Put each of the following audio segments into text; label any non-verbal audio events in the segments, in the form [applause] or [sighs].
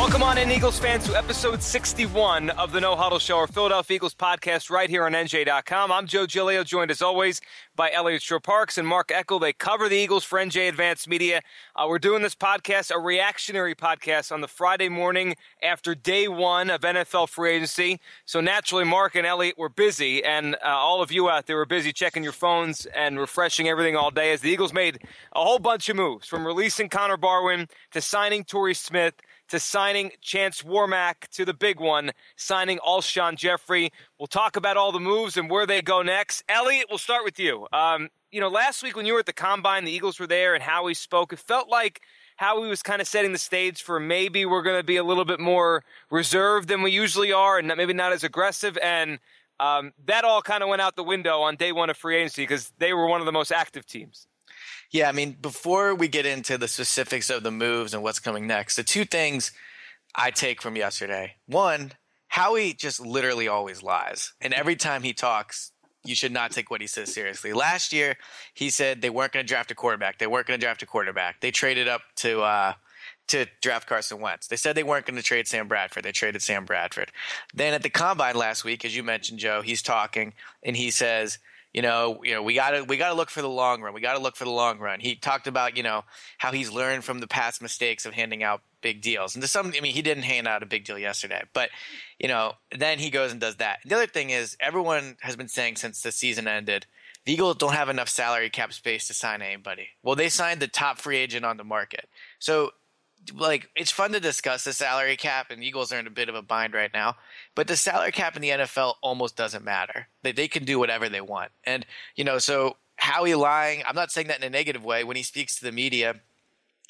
Welcome on in, Eagles fans, to episode 61 of the No Huddle Show, our Philadelphia Eagles podcast, right here on NJ.com. I'm Joe Giglio, joined as always by Elliot Shorr-Parks and Mark Eckel. They cover the Eagles for NJ Advanced Media. Uh, we're doing this podcast, a reactionary podcast, on the Friday morning after day one of NFL free agency. So naturally, Mark and Elliot were busy, and uh, all of you out there were busy checking your phones and refreshing everything all day as the Eagles made a whole bunch of moves, from releasing Connor Barwin to signing Torrey Smith to signing Chance Warmack to the big one, signing Alshon Jeffery. We'll talk about all the moves and where they go next. Elliot, we'll start with you. Um, you know, last week when you were at the combine, the Eagles were there and Howie spoke. It felt like Howie was kind of setting the stage for maybe we're going to be a little bit more reserved than we usually are and maybe not as aggressive. And um, that all kind of went out the window on day one of free agency because they were one of the most active teams. Yeah, I mean, before we get into the specifics of the moves and what's coming next, the two things I take from yesterday one, Howie just literally always lies. And every time he talks, you should not take what he says seriously. Last year, he said they weren't going to draft a quarterback. They weren't going to draft a quarterback. They traded up to uh, to draft Carson Wentz. They said they weren't going to trade Sam Bradford. They traded Sam Bradford. Then at the combine last week, as you mentioned, Joe, he's talking and he says you know, you know, we gotta we gotta look for the long run. We gotta look for the long run. He talked about, you know, how he's learned from the past mistakes of handing out big deals. And to some I mean, he didn't hand out a big deal yesterday, but you know, then he goes and does that. The other thing is everyone has been saying since the season ended, the Eagles don't have enough salary cap space to sign anybody. Well, they signed the top free agent on the market. So like it's fun to discuss the salary cap and Eagles are in a bit of a bind right now, but the salary cap in the NFL almost doesn't matter. They they can do whatever they want. And you know, so Howie lying, I'm not saying that in a negative way when he speaks to the media,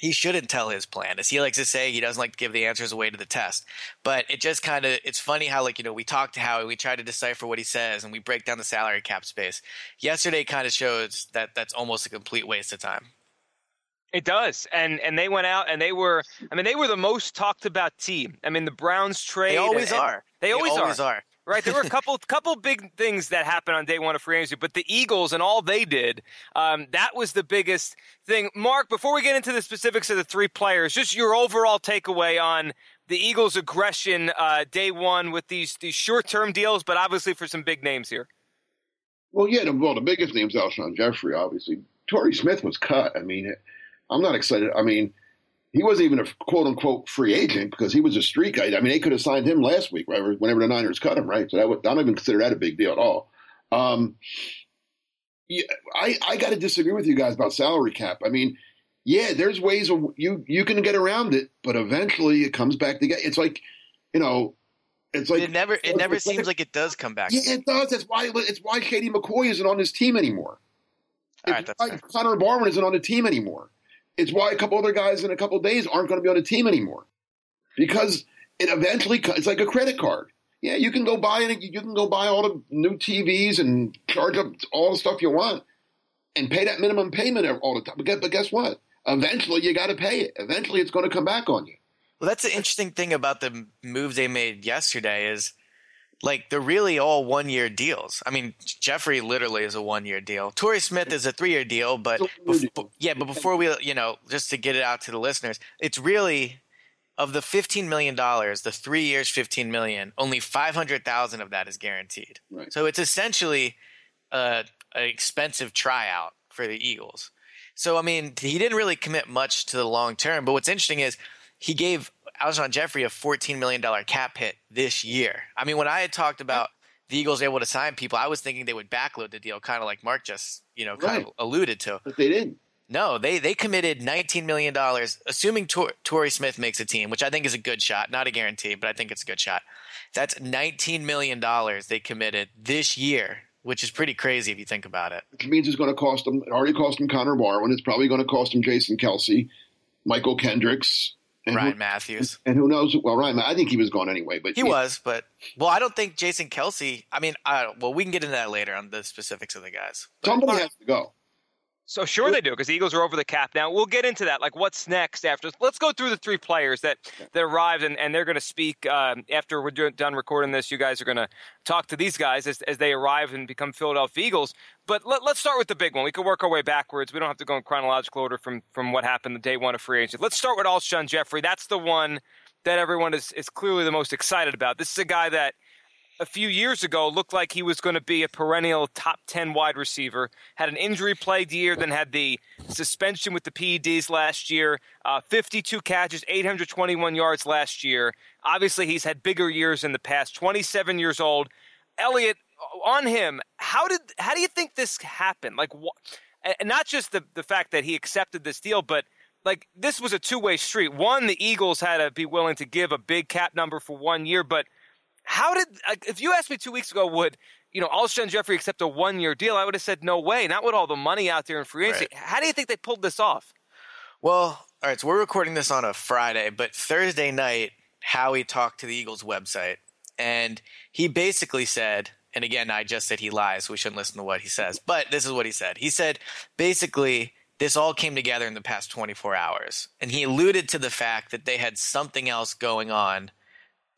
he shouldn't tell his plan. As he likes to say, he doesn't like to give the answers away to the test. But it just kind of it's funny how like, you know, we talk to Howie, we try to decipher what he says and we break down the salary cap space. Yesterday kind of shows that that's almost a complete waste of time. It does, and and they went out and they were. I mean, they were the most talked about team. I mean, the Browns trade. They always and, are. They, always, always are. are. Right, there were a [laughs] couple couple big things that happened on day one of free agency, but the Eagles and all they did, um, that was the biggest thing. Mark, before we get into the specifics of the three players, just your overall takeaway on the Eagles' aggression uh, day one with these these short term deals, but obviously for some big names here. Well, yeah, well, the biggest name's Alshon Jeffery, obviously. Torrey Smith was cut. I mean, I'm not excited. I mean, he wasn't even a quote unquote free agent because he was a street guy. I mean, they could have signed him last week, right? Whenever the Niners cut him, right? So that would, I don't even consider that a big deal at all. Um, yeah, I, I got to disagree with you guys about salary cap. I mean, yeah, there's ways of you you can get around it, but eventually it comes back to together. It's like, you know, it's like it never it never seems like it does come back. Yeah, it does. That's why it's why Shady McCoy isn't on his team anymore. All right, that's why Connor Barwin isn't on the team anymore. It's why a couple other guys in a couple days aren't going to be on a team anymore because it eventually it's like a credit card. Yeah, you can go buy it. You can go buy all the new TVs and charge up all the stuff you want and pay that minimum payment all the time. But guess, what? Eventually, you got to pay it. Eventually, it's going to come back on you. Well, that's the interesting thing about the moves they made yesterday is like they're really all one year deals. I mean, Jeffery literally is a one year deal. Torrey Smith is a three year deal, but yeah, but before we, you know, just to get it out to the listeners, it's really of the fifteen million dollars, the three years, fifteen million, only five hundred thousand of that is guaranteed. Right. So it's essentially a, an expensive tryout for the Eagles. So I mean, he didn't really commit much to the long term. But what's interesting is he gave Alshon Jeffery a $14 million cap hit this year. I mean, when I had talked about the Eagles able to sign people, I was thinking they would backload the deal, kind of like Mark just, you know, kind Right. of alluded to. But they didn't. No, they they committed $19 million, assuming Tor- Torrey Smith makes a team, which I think is a good shot. Not a guarantee, but I think it's a good shot. That's $19 million they committed this year, which is pretty crazy if you think about it. Which means it's going to cost them. It already cost them Connor Barwin. It's probably going to cost them Jason Kelce, Mychal Kendricks, and Ryan who, Mathews. and who knows? Well, Ryan, I think he was gone anyway. But He was, but well, I don't think Jason Kelce. I mean, I, well, we can get into that later on the specifics of the guys. Somebody has to go. So sure they do because the Eagles are over the cap now. We'll get into that. Like what's next after? Let's go through the three players that that arrived and, and they're going to speak um, after we're do- done recording this. You guys are going to talk to these guys as, as they arrive and become Philadelphia Eagles. But let, let's start with the big one. We could work our way backwards. We don't have to go in chronological order from from what happened the day one of free agency. Let's start with Alshon Jeffery. That's the one that everyone is, is clearly the most excited about. This is a guy that a few years ago looked like he was going to be a perennial top 10 wide receiver. Had an injury plagued year, then had the suspension with the PEDs last year. Uh, 52 catches, 821 yards last year. Obviously, he's had bigger years in the past. 27 years old. Elliot, on him, how did how do you think this happened? Like, wh- and not just the the fact that he accepted this deal, but like this was a two way street. One, the Eagles had to be willing to give a big cap number for one year, but how did if you asked me two weeks ago, would you know Alshon Jeffery accept a one year deal? I would have said no way. Not with all the money out there in free agency. Right. How do you think they pulled this off? Well, all right. So we're recording this on a Friday, but Thursday night, Howie talked to the Eagles website, and he basically said. And again, I just said he lies, so we shouldn't listen to what he says. [laughs] But this is what he said. He said basically this all came together in the past 24 hours. And he alluded to the fact that they had something else going on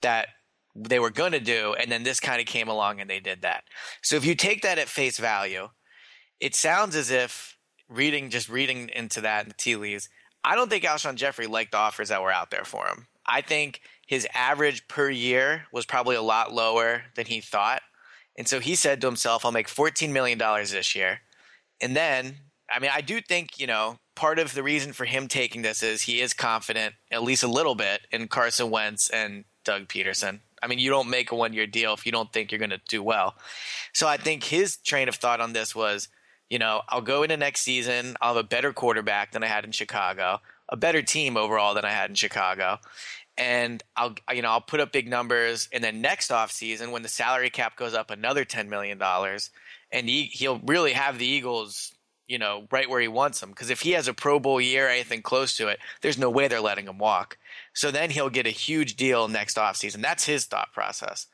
that they were going to do. And then this kind of came along and they did that. So if you take that at face value, it sounds as if reading, just reading into that the tea leaves, I don't think Alshon Jeffery liked the offers that were out there for him. I think his average per year was probably a lot lower than he thought. And so he said to himself, I'll make $14 million this year. And then I mean, I do think, you know, part of the reason for him taking this is he is confident, at least a little bit, in Carson Wentz and Doug Pederson. I mean, you don't make a one year deal if you don't think you're going to do well. So I think his train of thought on this was, you know, I'll go into next season, I'll have a better quarterback than I had in Chicago, a better team overall than I had in Chicago. And I'll you know I'll put up big numbers, and then next off season when the salary cap goes up another ten million dollars, and he, he'll really have the Eagles you know, right where he wants him. Because if he has a Pro Bowl year, or anything close to it, there's no way they're letting him walk. So then he'll get a huge deal next offseason. That's his thought process.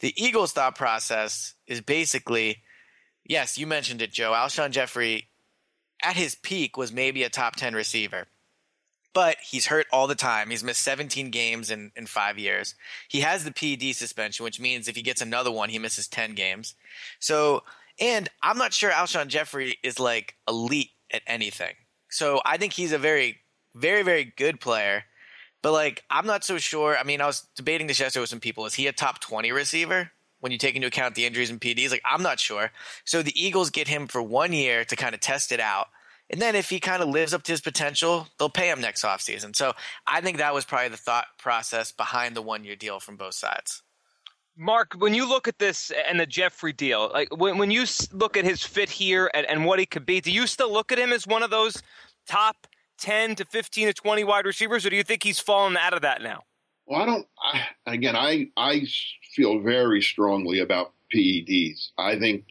The Eagles' thought process is basically, yes, you mentioned it, Joe. Alshon Jeffery at his peak, was maybe a top 10 receiver. But he's hurt all the time. He's missed 17 games in, in five years. He has the PED suspension, which means if he gets another one, he misses 10 games. So and I'm not sure Alshon Jeffery is like elite at anything. So I think he's a very, very, very good player. But like, I'm not so sure. I mean, I was debating this yesterday with some people. Is he a top 20 receiver when you take into account the injuries and PEDs? Like, I'm not sure. So the Eagles get him for one year to kind of test it out. And then if he kind of lives up to his potential, they'll pay him next offseason. So I think that was probably the thought process behind the one year deal from both sides. Mark, when you look at this and the Jeffery deal, like when, when you look at his fit here and, and what he could be, do you still look at him as one of those top 10 to 15 to 20 wide receivers, or do you think he's fallen out of that now? Well, I don't. I, again, I I feel very strongly about PEDs. I think,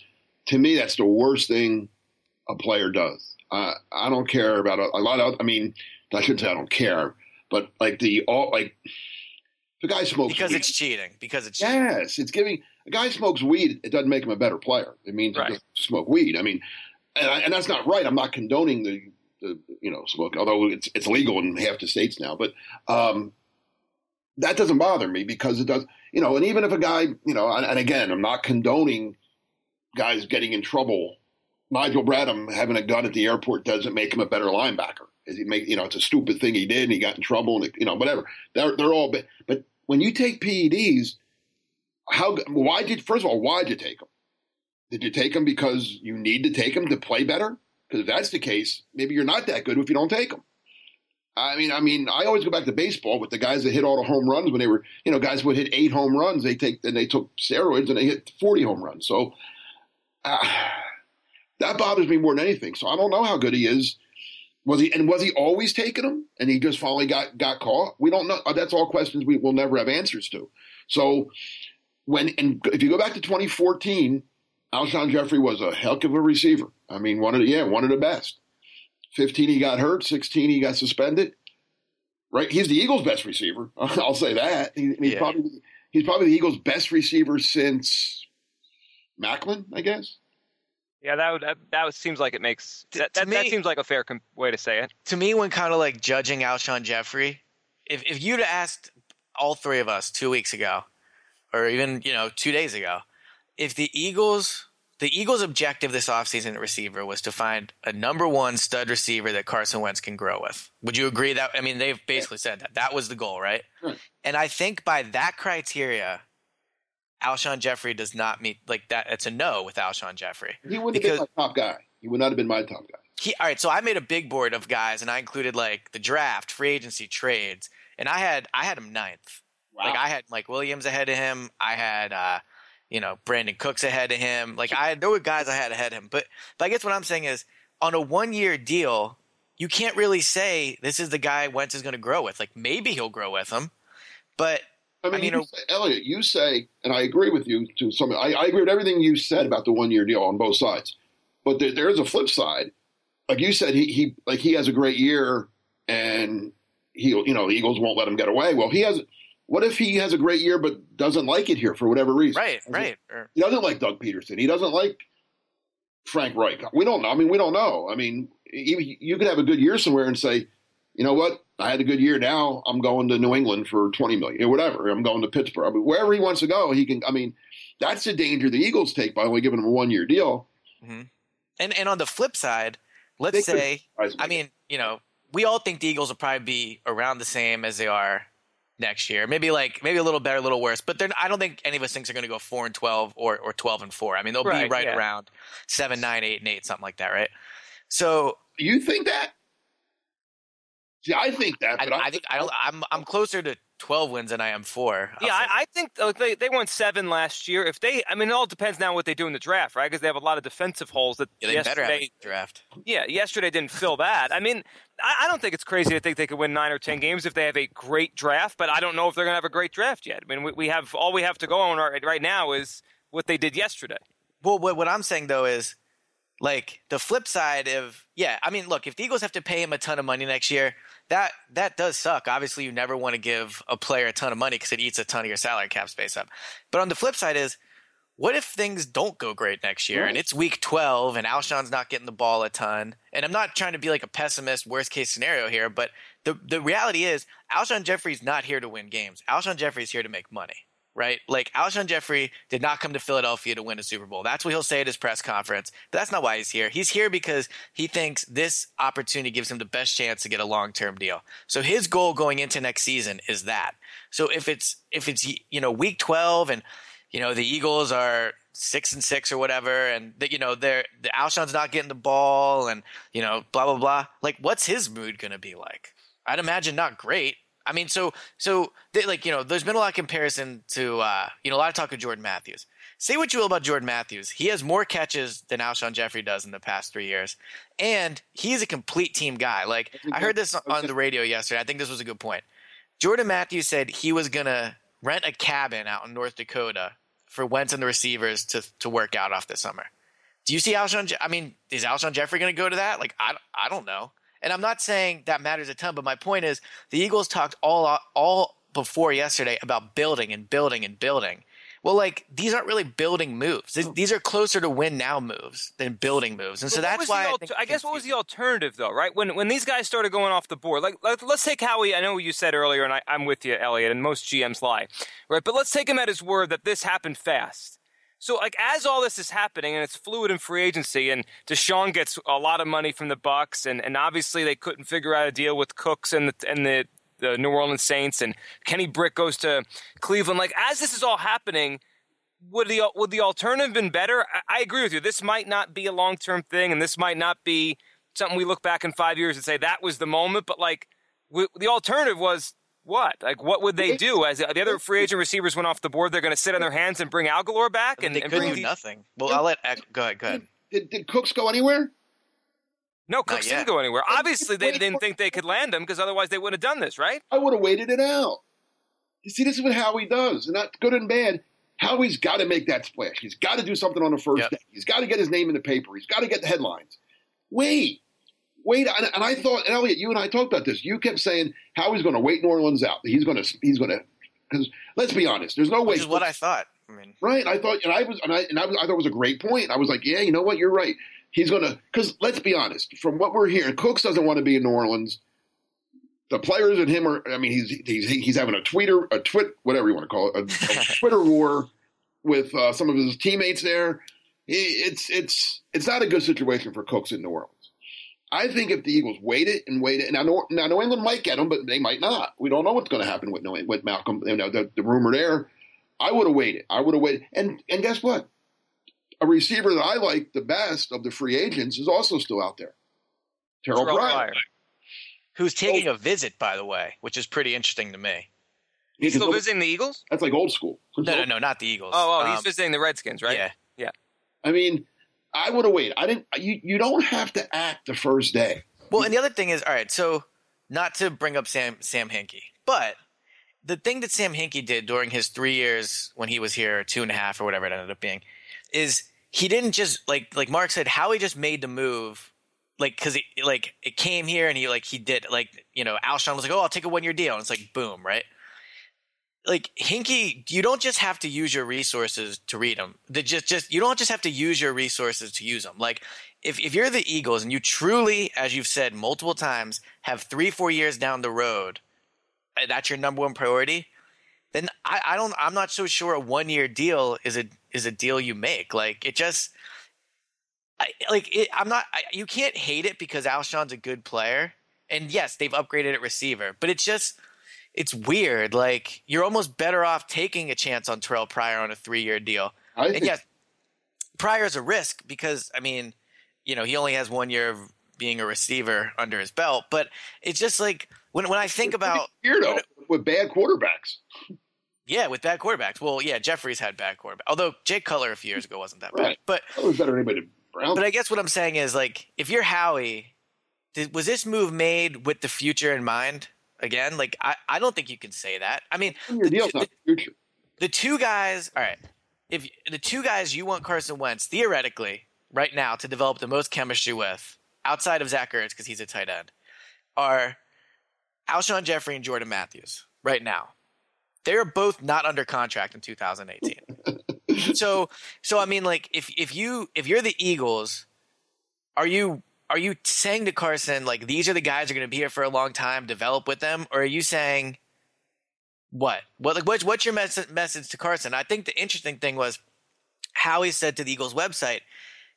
to me, that's the worst thing a player does. Uh, I don't care about a, a lot of. I mean, I shouldn't say I don't care, but like the all like the guy smokes because weed. it's cheating. Because it's yes, it's giving a guy smokes weed. It doesn't make him a better player. It means right. smoke weed. I mean, and, I, and, that's not right. I'm not condoning the, the you know smoke, although it's it's legal in half the states now. But um, that doesn't bother me because it does. You know, and even if a guy, you know, and, and again, I'm not condoning guys getting in trouble. Nigel Bradham having a gun at the airport doesn't make him a better linebacker. He make you know it's a stupid thing he did and he got in trouble and it, you know whatever. They're they're all but when you take PEDs, how why did first of all why did you take them? Did you take them because you need to take them to play better? Because if that's the case, maybe you're not that good if you don't take them. I mean, I mean, I always go back to baseball with the guys that hit all the home runs when they were, you know, guys would hit eight home runs. They take and they took steroids and they hit forty home runs. So uh, that bothers me more than anything. So I don't know how good he is was he and was he always taking them and he just finally got got caught? We don't know. That's all questions we will never have answers to. So when and if you go back to 2014, Alshon Jeffery was a heck of a receiver. I mean, one of the, yeah, one of the best. 15 he got hurt, 16 he got suspended. Right, he's the Eagles' best receiver. [laughs] I'll say that. He, he's yeah. probably he's probably the Eagles' best receiver since Maclin, I guess. Yeah, that would that, that seems like it makes that, that, me, that, seems like a fair com- way to say it. To me, when kind of like judging Alshon Jeffery, if if you'd asked all three of us two weeks ago, or even you know two days ago, if the Eagles the Eagles' objective this offseason at receiver was to find a number one stud receiver that Carson Wentz can grow with. Would you agree that? I mean, they've basically said that. That was the goal, right? Right. And I think by that criteria, Alshon Jeffery does not meet like that. It's a no with Alshon Jeffery. He wouldn't Because- have been my top guy. He would not have been my top guy. He, all right, so I made a big board of guys, and I included like the draft, free agency, trades, and I had I had him ninth. Like I had Mike Williams ahead of him. I had uh, you know Brandin Cooks ahead of him. Like I there were guys I had ahead of him. But but I guess what I'm saying is on a one year deal, you can't really say this is the guy Wentz is going to grow with. Like maybe he'll grow with him, but I mean, I mean, you say, Elliot, you say, and I agree with you to some. I, I agree with everything you said about the one year deal on both sides. But there, there is a flip side. Like you said, he, he like he has a great year, and he you know the Eagles won't let him get away. Well, he has. What if he has a great year but doesn't like it here for whatever reason? right, right. He doesn't like Doug Pederson. He doesn't like Frank Reich. We don't know. I mean, we don't know. I mean, you, you could have a good year somewhere and say, you know what? I had a good year. Now I'm going to New England for 20 million or whatever. I'm going to Pittsburgh. I mean, wherever he wants to go, he can. I mean, that's the danger the Eagles take by only giving him a one year deal. Mm-hmm. And and on the flip side, let's They could- say I mean, you know, we all think the Eagles will probably be around the same as they are next year. Maybe like maybe a little better, a little worse. But they're, I don't think any of us thinks they're going to go four and twelve or or twelve and four. I mean, they'll be Right, right yeah. around seven, nine, eight, and eight, something like that, right? So you think that? See, I think that, I, but I think I don't. I'm I'm closer to twelve wins than I am four. I'll Yeah. I, I think uh, they they won seven last year. If they, I mean, it all depends now what they do in the draft, right? Because they have a lot of defensive holes that yeah, they better have a draft. yeah, yesterday didn't fill that. I mean, I, I don't think it's crazy to think they could win nine or ten games if they have a great draft, but I don't know if they're going to have a great draft yet. I mean, we, we have all we have to go on right, right now is what they did yesterday. Well, what what I'm saying though is, like the flip side of yeah, I mean, look, if the Eagles have to pay him a ton of money next year, that that does suck. Obviously, you never want to give a player a ton of money because it eats a ton of your salary cap space up. But on the flip side is, what if things don't go great next year and it's week 12 and Alshon's not getting the ball a ton? And I'm not trying to be like a pessimist, worst case scenario here, but the the reality is, Alshon Jeffery's not here to win games. Alshon Jeffery's here to make money right? Like Alshon Jeffery did not come to Philadelphia to win a Super Bowl. That's what he'll say at his press conference. But that's not why he's here. He's here because he thinks this opportunity gives him the best chance to get a long-term deal. So his goal going into next season is that. So if it's if it's you know week 12 and you know the Eagles are 6 and 6 or whatever and you know they're the Alshon's not getting the ball and you know blah blah blah. Like what's his mood to be like? I'd imagine not great. I mean, so so they, like you know, there's been a lot of comparison to uh, you know a lot of talk of Jordan Matthews. Say what you will about Jordan Matthews, he has more catches than Alshon Jeffery does in the past three years, and he's a complete team guy. Like I heard this on the radio yesterday. I think this was a good point. Jordan Matthews said he was gonna rent a cabin out in North Dakota for Wentz and the receivers to to work out off this summer. Do you see Alshon? Je- I mean, is Alshon Jeffery going to go to that? Like, I, I don't know. And I'm not saying that matters a ton, but my point is the Eagles talked all all before yesterday about building and building and building. Well, like these aren't really building moves. These, these are closer to win now moves than building moves, and so But that's why the I, think I guess what was the alternative though, right? When when these guys started going off the board, like let, us take Howie. I know you said earlier, and I, I'm with you, Elliot. And most GMs lie, right? But let's take him at his word that this happened fast. So, like, as all this is happening, and it's fluid in free agency, and DeSean gets a lot of money from the Bucks, and, and obviously they couldn't figure out a deal with Cooks and the and the, the New Orleans Saints, and Kenny Britt goes to Cleveland. Like, as this is all happening, would the would the alternative been better? I, I agree with you. This might not be a long term thing, and this might not be something we look back in five years and say that was the moment. But like, the alternative was what? Like, what would they do? As the other free agent receivers went off the board, they're going to sit on their hands and bring Agholor back, and, they and could do the- nothing. Well, I'll let Eck- go ahead. Go ahead. did, did Cooks go anywhere? No, Cooks didn't go anywhere. Well, Obviously, they didn't for- think they could land him because otherwise they would have done this, right? I would have waited it out. You see, this is what Howie does, and that's good and bad. Howie's got to make that splash. He's got to do something on the first Yep. day. He's got to get his name in the paper. He's got to get the headlines. Wait, wait, and, and I thought, and Elliot, you and I talked about this. You kept saying how he's going to wait New Orleans out. He's going to, he's going to, because let's be honest, there's no way. Which is what I thought. I mean, Right. I thought, and I was, and I, and I, was, I thought it was a great point. I was like, yeah, you know what? You're right. He's going to, because let's be honest, from what we're hearing, Cooks doesn't want to be in New Orleans. The players and him are, I mean, he's, he's, he's having a tweeter, a twit, whatever you want to call it, a, a [laughs] Twitter war with uh, some of his teammates there. it's it's it's not a good situation for Cooks in New Orleans. I think if the Eagles waited and waited, now, now New England might get him, but they might not. We don't know what's going to happen with New, with Malcolm. You know, the, the rumor there. I would have waited. I would have waited. And and guess what? A receiver that I like the best of the free agents is also still out there. Terrelle Pryor. Who's taking oh. a visit, by the way, which is pretty interesting to me. He's still visiting the Eagles? That's like old school. No, no, no, not the Eagles. Oh, oh, he's um, visiting the Redskins, right? Yeah. Yeah. I mean, I would have waited. I didn't. You you don't have to act the first day. Well, and the other thing is, all right. So, not to bring up Sam Sam Hinkie, but the thing that Sam Hinkie did during his three years when he was here, two and a half or whatever it ended up being, is he didn't just like like Mark said, Howie just made the move, like because it like it came here and he like he did like you know Alshon was like, oh, I'll take a one year deal, and it's like boom, right? Like Hinkie, you don't just have to use your resources to read them. They just just you don't just have to use your resources to use them. Like if if you're the Eagles and you truly, as you've said multiple times, have three four years down the road eh, that's your number one priority, then I, I don't I'm not so sure a one year deal is a is a deal you make. Like it just I, like it, I'm not I, you can't hate it because Alshon's a good player. And yes, they've upgraded at receiver, but it's just it's weird. Like you're almost better off taking a chance on Terrelle Pryor on a three year deal. I and yes, Pryor's a risk because I mean, you know, he only has one year of being a receiver under his belt, but it's just like when when I think about weirdo with bad quarterbacks. Yeah, with bad quarterbacks. Well, yeah, Jeffery's had bad quarterbacks. Although Jake Cutler a few years ago wasn't that right. bad, but was better than anybody. Brown. But I guess what I'm saying is like, if you're Howie, did, was this move made with the future in mind? Again, like I, I don't think you can say that. I mean, your deal's the, not the future. The two guys, all right. If the two guys you want Carson Wentz theoretically right now to develop the most chemistry with, outside of Zach Ertz because he's a tight end, are Alshon Jeffery and Jordan Matthews right now. They're both not under contract in 2018. [laughs] so so I mean like if if you if you're the Eagles, are you are you saying to Carson like these are the guys who are going to be here for a long time, develop with them, or are you saying what? What like what's what's your message message to Carson? I think the interesting thing was how he said to the Eagles website.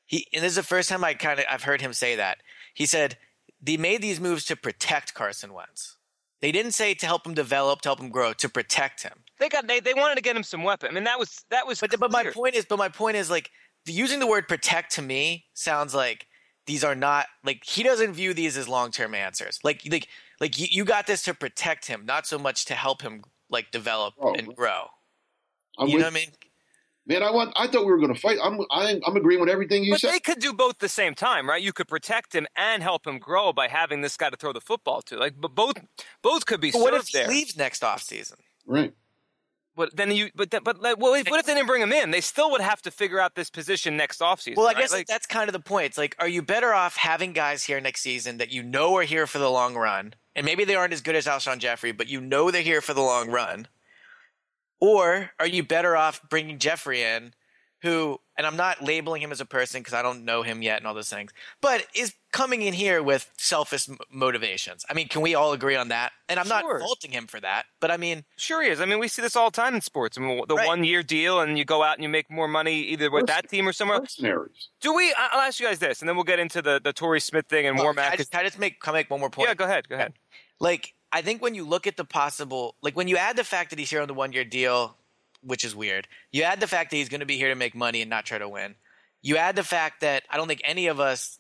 He and this is the first time I kind of I've heard him say that. He said they made these moves to protect Carson Wentz. They didn't say to help him develop, to help him grow, to protect him. They got they, they wanted to get him some weapon. I mean that was that was. But but my point is, but my point is like using the word protect to me sounds like these are not like he doesn't view these as long term answers. Like like like you, you got this to protect him, not so much to help him like develop oh, and grow. I'm you with, know what I mean? Man, I want. I thought we were going to fight. I'm. I'm, I'm agreeing with everything you but said. But they could do both at the same time, right? You could protect him and help him grow by having this guy to throw the football to. Like, but both, both could be. But what if he there. leaves next off season? Right. But then you, but but well, what if they didn't bring him in? They still would have to figure out this position next offseason. Well, I right? guess like, that's kind of the point. It's like, are you better off having guys here next season that you know are here for the long run, and maybe they aren't as good as Alshon Jeffery, but you know they're here for the long run, or are you better off bringing Jeffery in? Who, and I'm not labeling him as a person because I don't know him yet and all those things, but is coming in here with selfish motivations. I mean, can we all agree on that? And I'm sure. not faulting him for that, but I mean, sure he is. I mean, we see this all the time in sports. I mean, the right. one year deal, and you go out and you make more money either with that team or somewhere else. Do we? I'll ask you guys this, and then we'll get into the the Torrey Smith thing and oh, more. Can I, just, I just make can I make one more point? Yeah, go ahead. Go ahead. Like, I think when you look at the possible, like when you add the fact that he's here on the one year deal, which is weird. You add the fact that he's going to be here to make money and not try to win. You add the fact that I don't think any of us,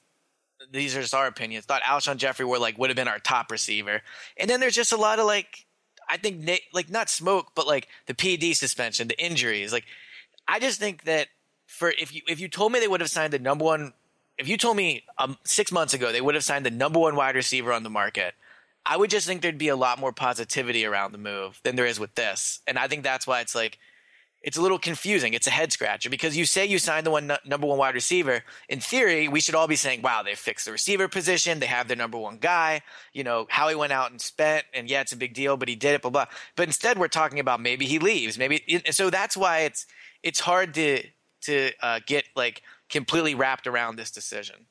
these are just our opinions, thought Alshon Jeffery were like would have been our top receiver. And then there's just a lot of like, I think like not smoke, but like the PED suspension, the injuries. Like, I just think that for if you if you told me they would have signed the number one, if you told me um, six months ago they would have signed the number one wide receiver on the market, I would just think there'd be a lot more positivity around the move than there is with this. And I think that's why it's like it's a little confusing. It's a head scratcher because you say you signed the one number one wide receiver. In theory, we should all be saying, "Wow, they fixed the receiver position. They have their number one guy." You know how he went out and spent, and yeah, it's a big deal, but he did it. Blah blah. But instead, we're talking about maybe he leaves. Maybe so that's why it's it's hard to to uh, get like completely wrapped around this decision.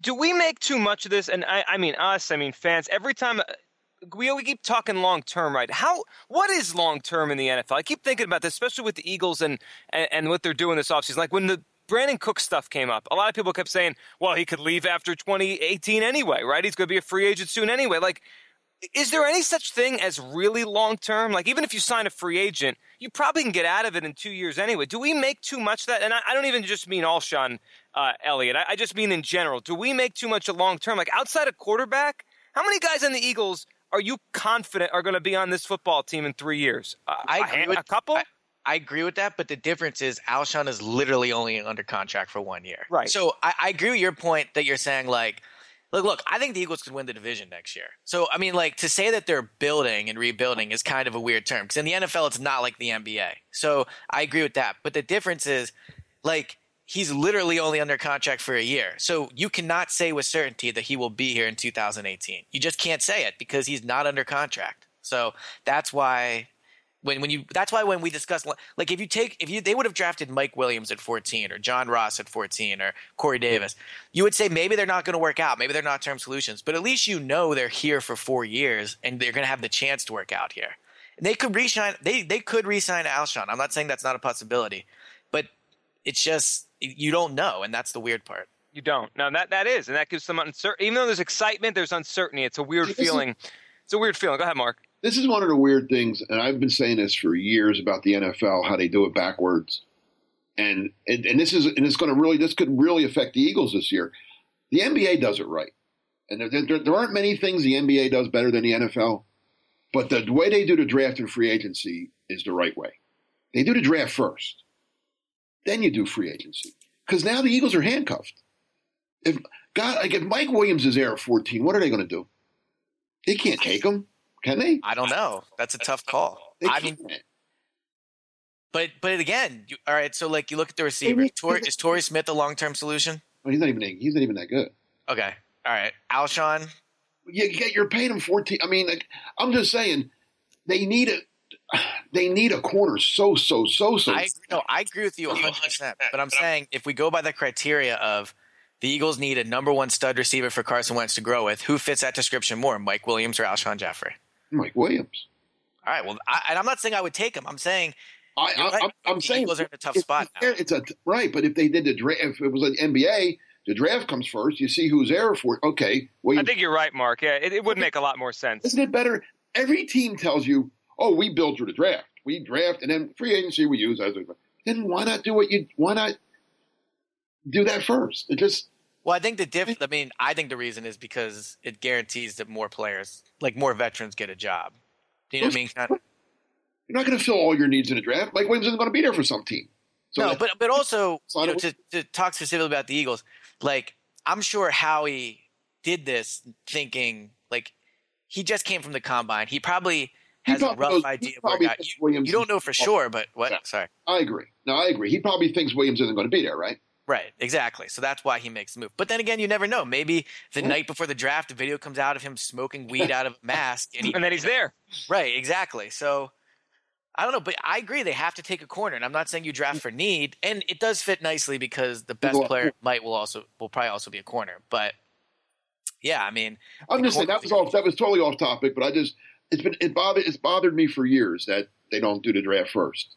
Do we make too much of this? And I, I mean us, I mean fans. Every time we, we keep talking long term, right? How what is long term in the NFL? I keep thinking about this, especially with the Eagles and, and, and what they're doing this offseason. Like when the Brandin Cook stuff came up, a lot of people kept saying, well, he could leave after 2018 anyway, right? He's going to be a free agent soon anyway. Like, is there any such thing as really long term? Like, even if you sign a free agent, you probably can get out of it in two years anyway. Do we make too much that? And I, I don't even just mean Alshon uh, Elliott. I, I just mean in general. Do we make too much of long term? Like, outside of quarterback, how many guys on the Eagles are you confident are going to be on this football team in three years? Uh, I agree a, with, a couple. I, I agree with that, but the difference is Alshon is literally only under contract for one year. Right. So I, I agree with your point that you're saying like Look, look, I think the Eagles could win the division next year. So, I mean, like to say that they're building and rebuilding is kind of a weird term because in the NFL, it's not like the NBA. So, I agree with that. But the difference is, like, he's literally only under contract for a year. So, you cannot say with certainty that he will be here in 2018. You just can't say it because he's not under contract. So, that's why when when you that's why when we discuss like if you take if you they would have drafted Mike Williams at 14 or John Ross at 14 or Corey Davis, you would say maybe they're not going to work out, maybe they're not term solutions, but at least you know they're here for four years and they're going to have the chance to work out here. And they could re-sign they they could re-sign Alshon. I'm not saying that's not a possibility, but it's just you don't know, and that's the weird part. You don't. No, that that is, and that gives some uncertainty. Even though there's excitement, there's uncertainty. It's a weird feeling. It's a weird feeling. Go ahead, Mark this is one of the weird things, and I've been saying this for years about the NFL, how they do it backwards. And and, and this is and it's going to really this could really affect the Eagles this year. The NBA does it right, and there, there, there aren't many things the NBA does better than the NFL, but the way they do the draft and free agency is the right way. They do the draft first, then you do free agency because now the Eagles are handcuffed. If God, like if Mike Williams is there at 14, what are they going to do? They can't take him. Can they? I don't know. That's a tough call. They I mean, can't. but but again, you, all right. So like you look at the receiver. Tor, is Torrey Smith a long term solution? Well, he's not even he's not even that good. Okay. All right. Alshon. You, you- you're paying him 14. I mean, like, I'm just saying they need a they need a corner so so so so. I no, I agree with you 100. percent But I'm saying if we go by the criteria of the Eagles need a number one stud receiver for Carson Wentz to grow with, who fits that description more, Mike Williams or Alshon Jeffery? Mike Williams. All right. Well, I, and I'm not saying I would take him. I'm saying I, You're I, right. I'm, I'm the saying Eagles are in a tough it's- spot now. It's, a right, but if they did the draft, if it was an NBA, the draft comes first. You see who's there for. Okay, I think you're right, Mark. Yeah, it, it would make a lot more sense. Isn't it better? Every team tells you, "Oh, we build through the draft. We draft, and then free agency we use as a." Then why not do what you? Why not do that first? It just Well, I think the diff. I mean, I think the reason is because it guarantees that more players, like more veterans, get a job. Do you know what I mean? Kind of- you're not going to fill all your needs in a draft. Mike Williams isn't going to be there for some team. So no, that- but but also you know, to to talk specifically about the Eagles, like I'm sure Howie did this thinking like he just came from the combine. He probably has a rough knows- he idea of where probably guy- thinks you, Williams you don't know for sure, but what? Yeah. Sorry. I agree. No, I agree. He probably thinks Williams isn't going to be there, right? Right, exactly. So that's why he makes the move. But then again, you never know. Maybe the Yeah. night before the draft, a video comes out of him smoking weed out of a mask, and he And then he's there. Right, exactly. So I don't know, but I agree they have to take a corner, and I'm not saying you draft for need, and it does fit nicely because the best Well, player might will also will probably also be a corner. But yeah, I mean, I'm just saying that was off. That was totally off topic, but I just it's been it bothered it's bothered me for years that they don't do the draft first.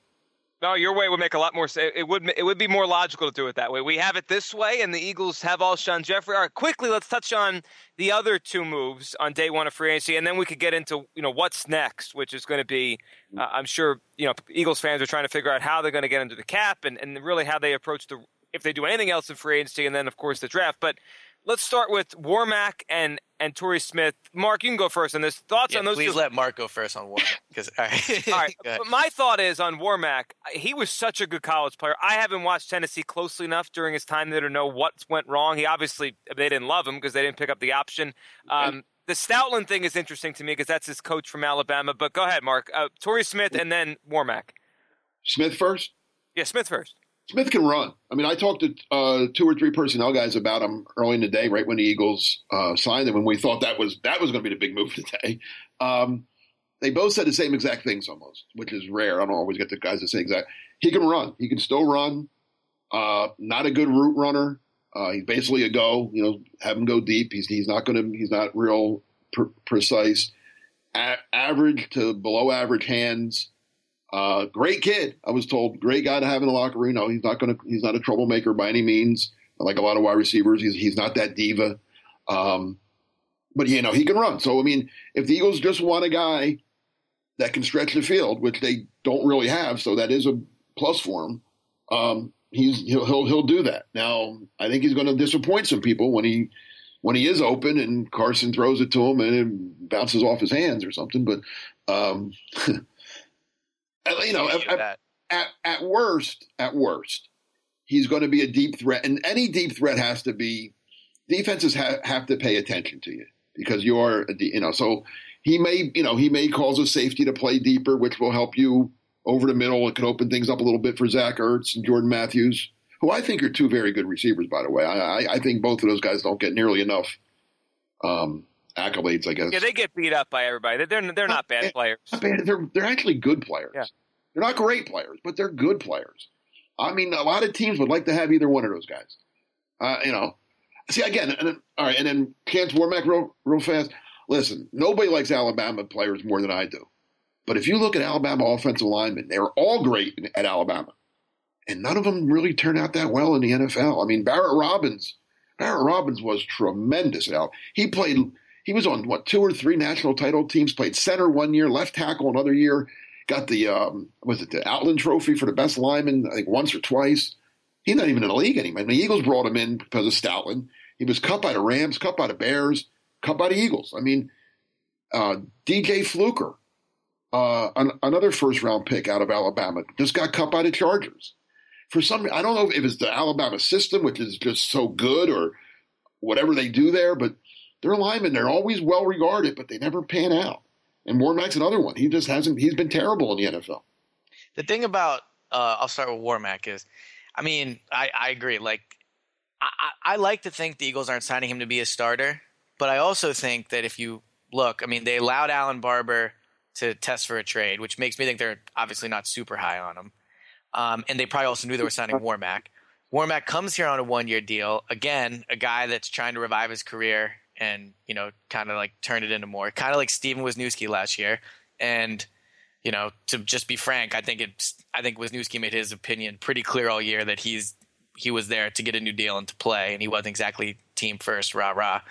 No, your way would make a lot more sense. It would it would be more logical to do it that way. We have it this way, and the Eagles have Alshon Jeffery. All right, quickly, let's touch on the other two moves on day one of free agency, and then we could get into you know what's next, which is going to be, uh, I'm sure you know Eagles fans are trying to figure out how they're going to get into the cap, and and really how they approach the if they do anything else in free agency, and then of course the draft. But let's start with Warmack and and Torrey Smith. Mark, you can go first on this. Thoughts yeah, on those please two? let Mark go first on one because [laughs] all right, All right, but my thought is on Warmack. He was such a good college player. I haven't watched Tennessee closely enough during his time there to know what went wrong. He obviously they didn't love him because they didn't pick up the option. Um, the Stoutland thing is interesting to me because that's his coach from Alabama. But go ahead, Mark. Uh, Torrey Smith and then Warmack. Smith first. Yeah, Smith first. Smith can run. I mean, I talked to uh, two or three personnel guys about him early in the day, right when the Eagles uh, signed him, and we thought that was that was going to be the big move [laughs] today. Um, they both said the same exact things almost, which is rare. I don't always get the guys to say exact. He can run. He can still run. Uh, not a good route runner. Uh, he's basically a go. You know, have him go deep. He's he's not going to. He's not real pr- precise. A- average to below average hands. Uh, great kid. I was told great guy to have in the locker room. No, he's not going to. He's not a troublemaker by any means. Like a lot of wide receivers, he's he's not that diva. Um, but you know he can run. So I mean, if the Eagles just want a guy that can stretch the field, which they don't really have, so that is a plus for him. Um, he's he'll, he'll he'll do that. Now I think he's going to disappoint some people when he when he is open and Carson throws it to him and it bounces off his hands or something. But um, [laughs] you know, at, at, at worst, at worst, he's going to be a deep threat, and any deep threat has to be defenses ha- have to pay attention to you because you are, you know, so he may, you know, he may cause a safety to play deeper, which will help you over the middle. It could open things up a little bit for Zach Ertz and Jordan Matthews, who I think are two very good receivers, by the way. I, I think both of those guys don't get nearly enough um, accolades, I guess. Yeah, they get beat up by everybody. They're they're not bad players. Not bad. They're they're actually good players. Yeah. They're not great players, but they're good players. I mean, a lot of teams would like to have either one of those guys. Uh, you know, see again, and then, all right, and then Chance Warmack real real fast. Listen, nobody likes Alabama players more than I do. But if you look at Alabama offensive linemen, they were all great at Alabama. And none of them really turned out that well in the NFL. I mean, Barrett Robbins, Barrett Robbins was tremendous at Alabama. He played, he was on what, two or three national title teams, played center one year, left tackle another year, got the, um, was it the Outland Trophy for the best lineman, I think once or twice. He's not even in the league anymore. the Eagles brought him in because of Stoutland. He was cut by the Rams, cut by the Bears, cut by the Eagles. I mean, uh, DJ Fluker, uh, an, another first round pick out of Alabama, just got cut by the Chargers. For some, I don't know if it's the Alabama system, which is just so good, or whatever they do there, but their linemen, they're always well regarded, but they never pan out. And Warmack's another one. He just hasn't, he's been terrible in the NFL. The thing about, uh, I'll start with Warmack is, I mean, I, I agree. Like, I, I like to think the Eagles aren't signing him to be a starter, but I also think that if you look, I mean, they allowed Allen Barbre to test for a trade, which makes me think they're obviously not super high on him. Um, and they probably also knew they were signing Warmack. Warmack comes here on a one year deal. Again, a guy that's trying to revive his career and, you know, kind of like turn it into more. Kind of like Stefen Wisniewski last year. And, you know, to just be frank, I think it's I think Wisniewski made his opinion pretty clear all year that he's he was there to get a new deal and to play, and he wasn't exactly team first, rah rah.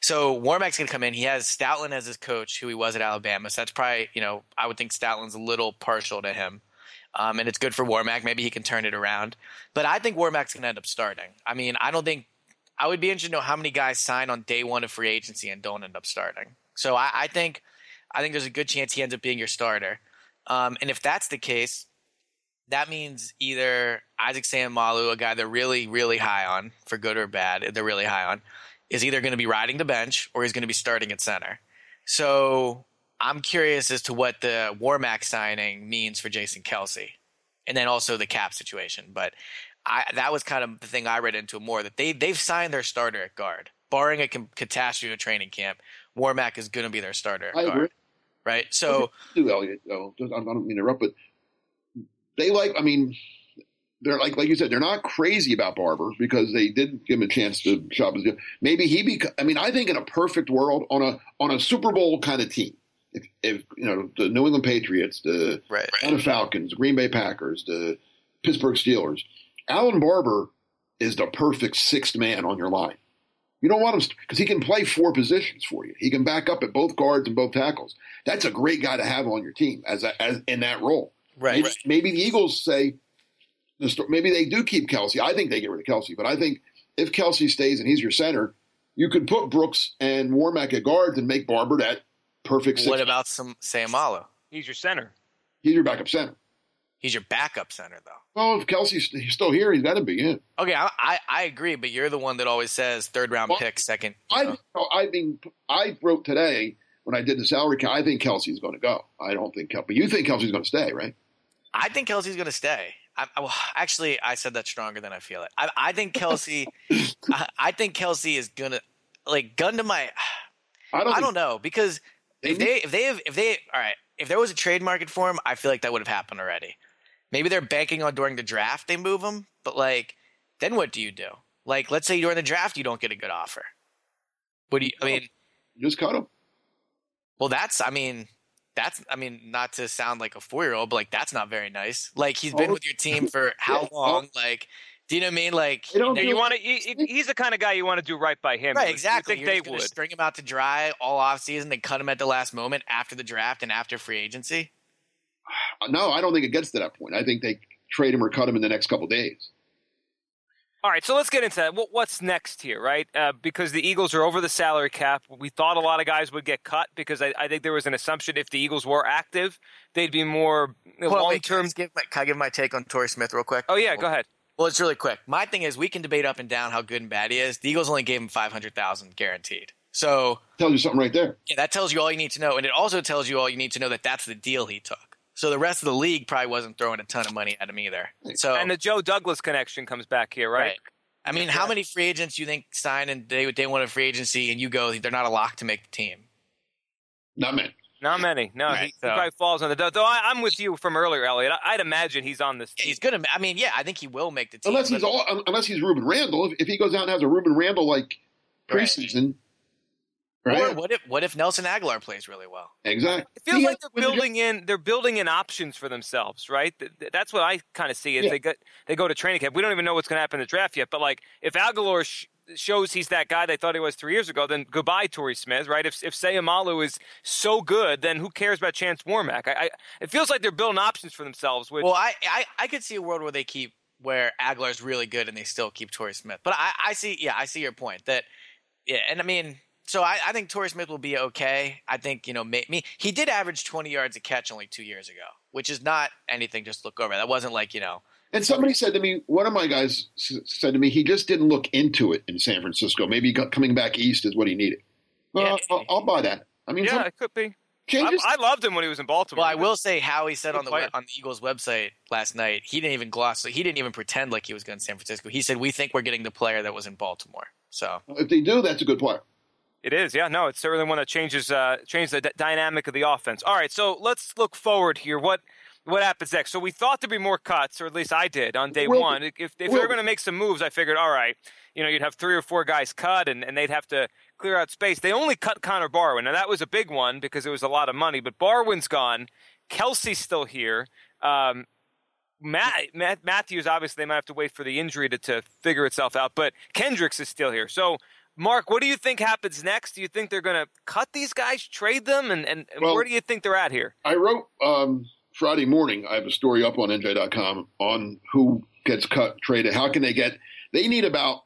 So Warmack's going to come in. He has Stoutland as his coach, who he was at Alabama. So that's probably, you know, I would think Stoutland's a little partial to him. Um, and it's good for Warmack. Maybe he can turn it around. But I think Warmack's going to end up starting. I mean, I don't think I would be interested to know how many guys sign on day one of free agency and don't end up starting. So I, I think I think there's a good chance he ends up being your starter. Um, and if that's the case, that means either Isaac Seumalo, a guy they're really, really high on, for good or bad, they're really high on, is either going to be riding the bench or he's going to be starting at center. So I'm curious as to what the Warmack signing means for Jason Kelce and then also the cap situation. But I, that was kind of the thing I read into more that they they've signed their starter at guard, barring a catastrophe in training camp. Warmack is going to be their starter at I guard, agree. right? So, do Elliot though. I don't mean to interrupt, but they like. I mean, they're like like you said, they're not crazy about Barbre because they did give him a chance to shop his. Maybe he be. I mean, I think in a perfect world, on a on a Super Bowl kind of team, if, if you know the New England Patriots, the right. Atlanta Falcons, Green Bay Packers, the Pittsburgh Steelers, Allen Barbre is the perfect sixth man on your line. You don't want him because he can play four positions for you. He can back up at both guards and both tackles. That's a great guy to have on your team as, a, as in that role. Right. Maybe, maybe the Eagles say, maybe they do keep Kelce. I think they get rid of Kelce, but I think if Kelce stays and he's your center, you could put Brooks and Warmack at guards and make Barbre that perfect. What about some Seumalo? He's your center. He's your backup center. He's your backup center, though. Oh, if Kelce's still here, he's got to be in. Okay, I, I, I agree, but you're the one that always says third round well, pick, second. I I mean, I wrote today when I did the salary cap. I think Kelce's going to go. I don't think but you think Kelce's going to stay, right? I think Kelce's going to stay. I, I, well, actually, I said that stronger than I feel it. I, I think Kelce, [laughs] I, I, think Kelce is gonna like gun to my. I don't. I don't know because if they if they have if they all right if there was a trade market for him, I feel like that would have happened already. Maybe they're banking on during the draft they move him, but like then what do you do? Like let's say during the draft you don't get a good offer. What do you? I mean, you just cut him. Well, that's I mean that's I mean, not to sound like a four year old, but like that's not very nice. Like he's been Oh. with your team for [laughs] how Yeah. long? Like, do you know what I mean? Like, They don't Now, do you want to? He's the kind of guy you want to do right by him. right? You Exactly. think You're they just would? string him out to dry all off season, then cut him at the last moment after the draft and after free agency. No, I don't think it gets to that point. I think they trade him or cut him in the next couple days. All right, so let's get into that. What, what's next here, right? Uh, because the Eagles are over the salary cap. We thought a lot of guys would get cut because I, I think there was an assumption if the Eagles were active, they'd be more Well, long wait, can I term. give my, can I give my take on Torrey Smith real quick? Oh yeah, go ahead. Well, it's really quick. My thing is, we can debate up and down how good and bad he is. The Eagles only gave him five hundred thousand guaranteed. So Tells you something right there. yeah, that tells you all you need to know, and it also tells you all you need to know that that's the deal he took. So the rest of the league probably wasn't throwing a ton of money at him either. So And the Joe Douglas connection comes back here, right? Right. I mean, how many free agents do you think sign and they they want a free agency, and you go they're not a lock to make the team? Not many. Not many. No, he, Right, he so- probably falls on the. Though I, I'm with you from earlier, Elliot. I, I'd imagine he's on this. Yeah, team. he's gonna. I mean, yeah, I think he will make the team. Unless he's all, unless he's Rueben Randle. If, if he goes out and has a Rueben Randle like Right. Preseason, Or what if what if Nelson Agholor plays really well? Exactly. It feels He like they're building in they're building in options for themselves, right? Th- th- That's what I kind of see. Is Yeah. they go they go to training camp. We don't even know what's going to happen in the draft yet. But like, if Agholor sh- shows he's that guy they thought he was three years ago, then goodbye, Torrey Smith, right? If if Seumalo is so good, then who cares about Chance Warmack? I, I it feels like they're building options for themselves. Which Well, I, I I could see a world where they keep where Agholor's really good and they still keep Torrey Smith. But I, I see, yeah, I see your point that, yeah, and I mean, so I, I think Torrey Smith will be okay. I think you know, may, me he did average twenty yards a catch only two years ago, which is not anything just look over. That wasn't like you know, And somebody said to me, one of my guys said to me, he just didn't look into it in San Francisco. Maybe got- coming back east is what he needed. Well, Yeah. I'll, I'll buy that. I mean, yeah, some it could be. I, changes. I loved him when he was in Baltimore. Well, I will say how he said on the on the Eagles website last night. He didn't even gloss. He didn't even pretend like he was going to San Francisco. He said, "We think we're getting the player that was in Baltimore." So if they do, that's a good player. It is, yeah. No, it's certainly one that changes uh, changes the d- dynamic of the offense. All right, so let's look forward here. What what happens next? So we thought there'd be more cuts, or at least I did on day Will- one. If if they will- were going to make some moves, I figured, all right, you know, you'd have three or four guys cut, and, and they'd have to clear out space. They only cut Connor Barwin, and that was a big one because it was a lot of money. But Barwin's gone. Kelce's still here. Um, Matt, Matt Mathews, obviously, they might have to wait for the injury to, to figure itself out, but Kendricks is still here. So, Mark, what do you think happens next? Do you think they're going to cut these guys, trade them, and, and, Well- where do you think they're at here? I wrote um, Friday morning. I have a story up on NJ.com on who gets cut, traded. How can they get? They need about.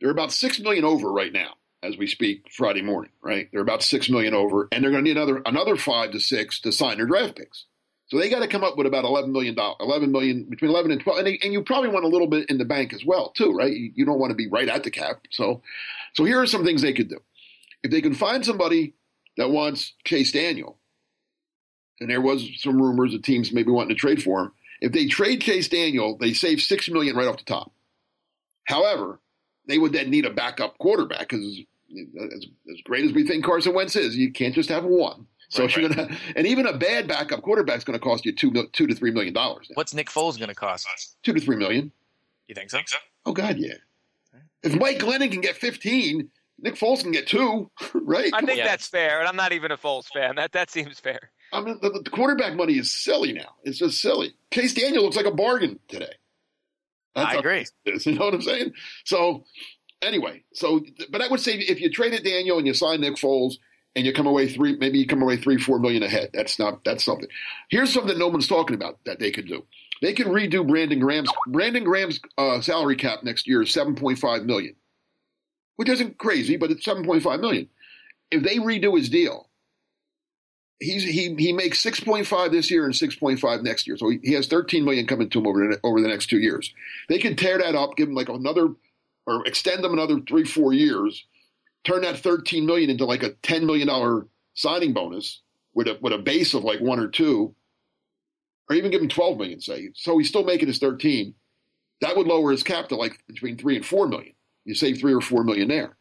They're about six million over right now as we speak. Friday morning, right? They're about six million over, and they're going to need another another five to six to sign their draft picks. So they got to come up with about eleven million dollars, eleven million between eleven and twelve, and, they, and you probably want a little bit in the bank as well, too, right? You, you don't want to be right at the cap. So, so here are some things they could do. If they can find somebody that wants Chase Daniel, and there was some rumors of teams maybe wanting to trade for him. If they trade Chase Daniel, they save six million right off the top. However, they would then need a backup quarterback because as, as great as we think Carson Wentz is, you can't just have one. So Right, you're gonna, and even a bad backup quarterback is going to cost you two two to three million dollars. what's Nick Foles going to cost? Two to three million. You think so? Oh God, yeah. If Mike Glennon can get fifteen, Nick Foles can get two, [laughs] right? I think Yeah. that's fair, and I'm not even a Foles fan. That that seems fair. I mean, the, the quarterback money is silly now. It's just silly. Chase Daniel looks like a bargain today. I how agree. it is, [laughs] You know what I'm saying? So, anyway, so but I would say if you traded Daniel and you sign Nick Foles and you come away three, maybe you come away three, four million ahead. That's not that's something. Here's something no one's talking about that they could do. They can redo Brandon Graham's Brandon Graham's uh, salary cap next year is 7.5 million, which isn't crazy, but it's 7.5 million. If they redo his deal, he's he he makes 6.5 this year and 6.5 next year. So he, he has 13 million coming to him over the, over the next two years. They can tear that up, give him like another or extend them another three four years, turn that 13 million into like a 10 million dollar signing bonus with a with a base of like one or two, or even give him 12 million say. So he's still making his 13. That would lower his cap to like between three and four million. You save three or four million there.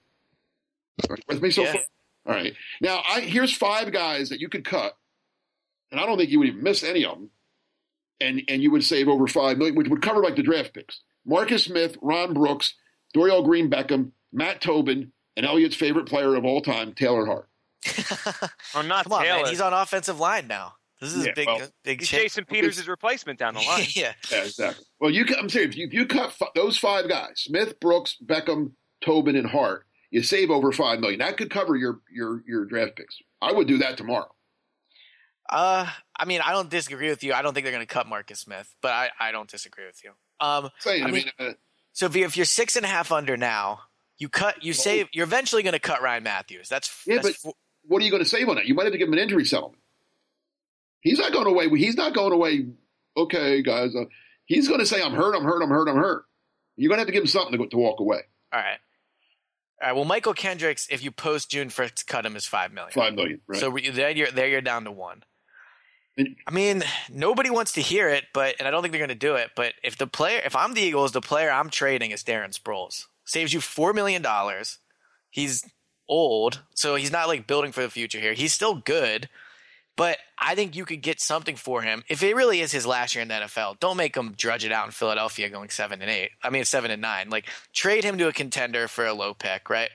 All right, with me so Yeah. far? All right. Now, I, here's five guys that you could cut, and I don't think you would even miss any of them, and and you would save over five million, which would cover like the draft picks: Marcus Smith, Ron Brooks, Dorial Green Beckham, Matt Tobin, and Elliot's favorite player of all time, Taylor Hart. [laughs] Or not Come on, Taylor. man. He's on offensive line now. This is Yeah, a big, well, big He's. Jason Peters' replacement down the [laughs] line. yeah. Yeah, exactly. Well, you I'm serious. If you, if you cut f- those five guys, Smith, Brooks, Beckham, Tobin, and Hart, you save over five million. That could cover your your your draft picks. I would do that tomorrow. Uh, I mean, I don't disagree with you. I don't think they're going to cut Marcus Smith, but I, I don't disagree with you. Um, Saying, I, I mean, mean- uh, so if, you, if you're six and a half under now, you cut, you save, you're eventually going to cut Ryan Mathews. That's Yeah, that's but- what are you going to save on that? You might have to give him an injury settlement. He's not going away. He's not going away. Okay, guys. Uh, he's going to say, "I'm hurt. I'm hurt. I'm hurt. I'm hurt." You're going to have to give him something to, go, to walk away. all right. All right. Well, Mychal Kendricks, if you post June first, to cut him is five million. Five million. Right. So we- there you're there you're down to one. And- I mean, nobody wants to hear it, but and I don't think they're going to do it. But if the player, if I'm the Eagles, the player I'm trading is Darren Sproles. Saves you four million dollars. He's old, so he's not like building for the future here. He's still good, but I think you could get something for him if it really is his last year in the NFL. Don't make him drudge it out in Philadelphia, going seven and eight. I mean, seven and nine. Like trade him to a contender for a low pick, right?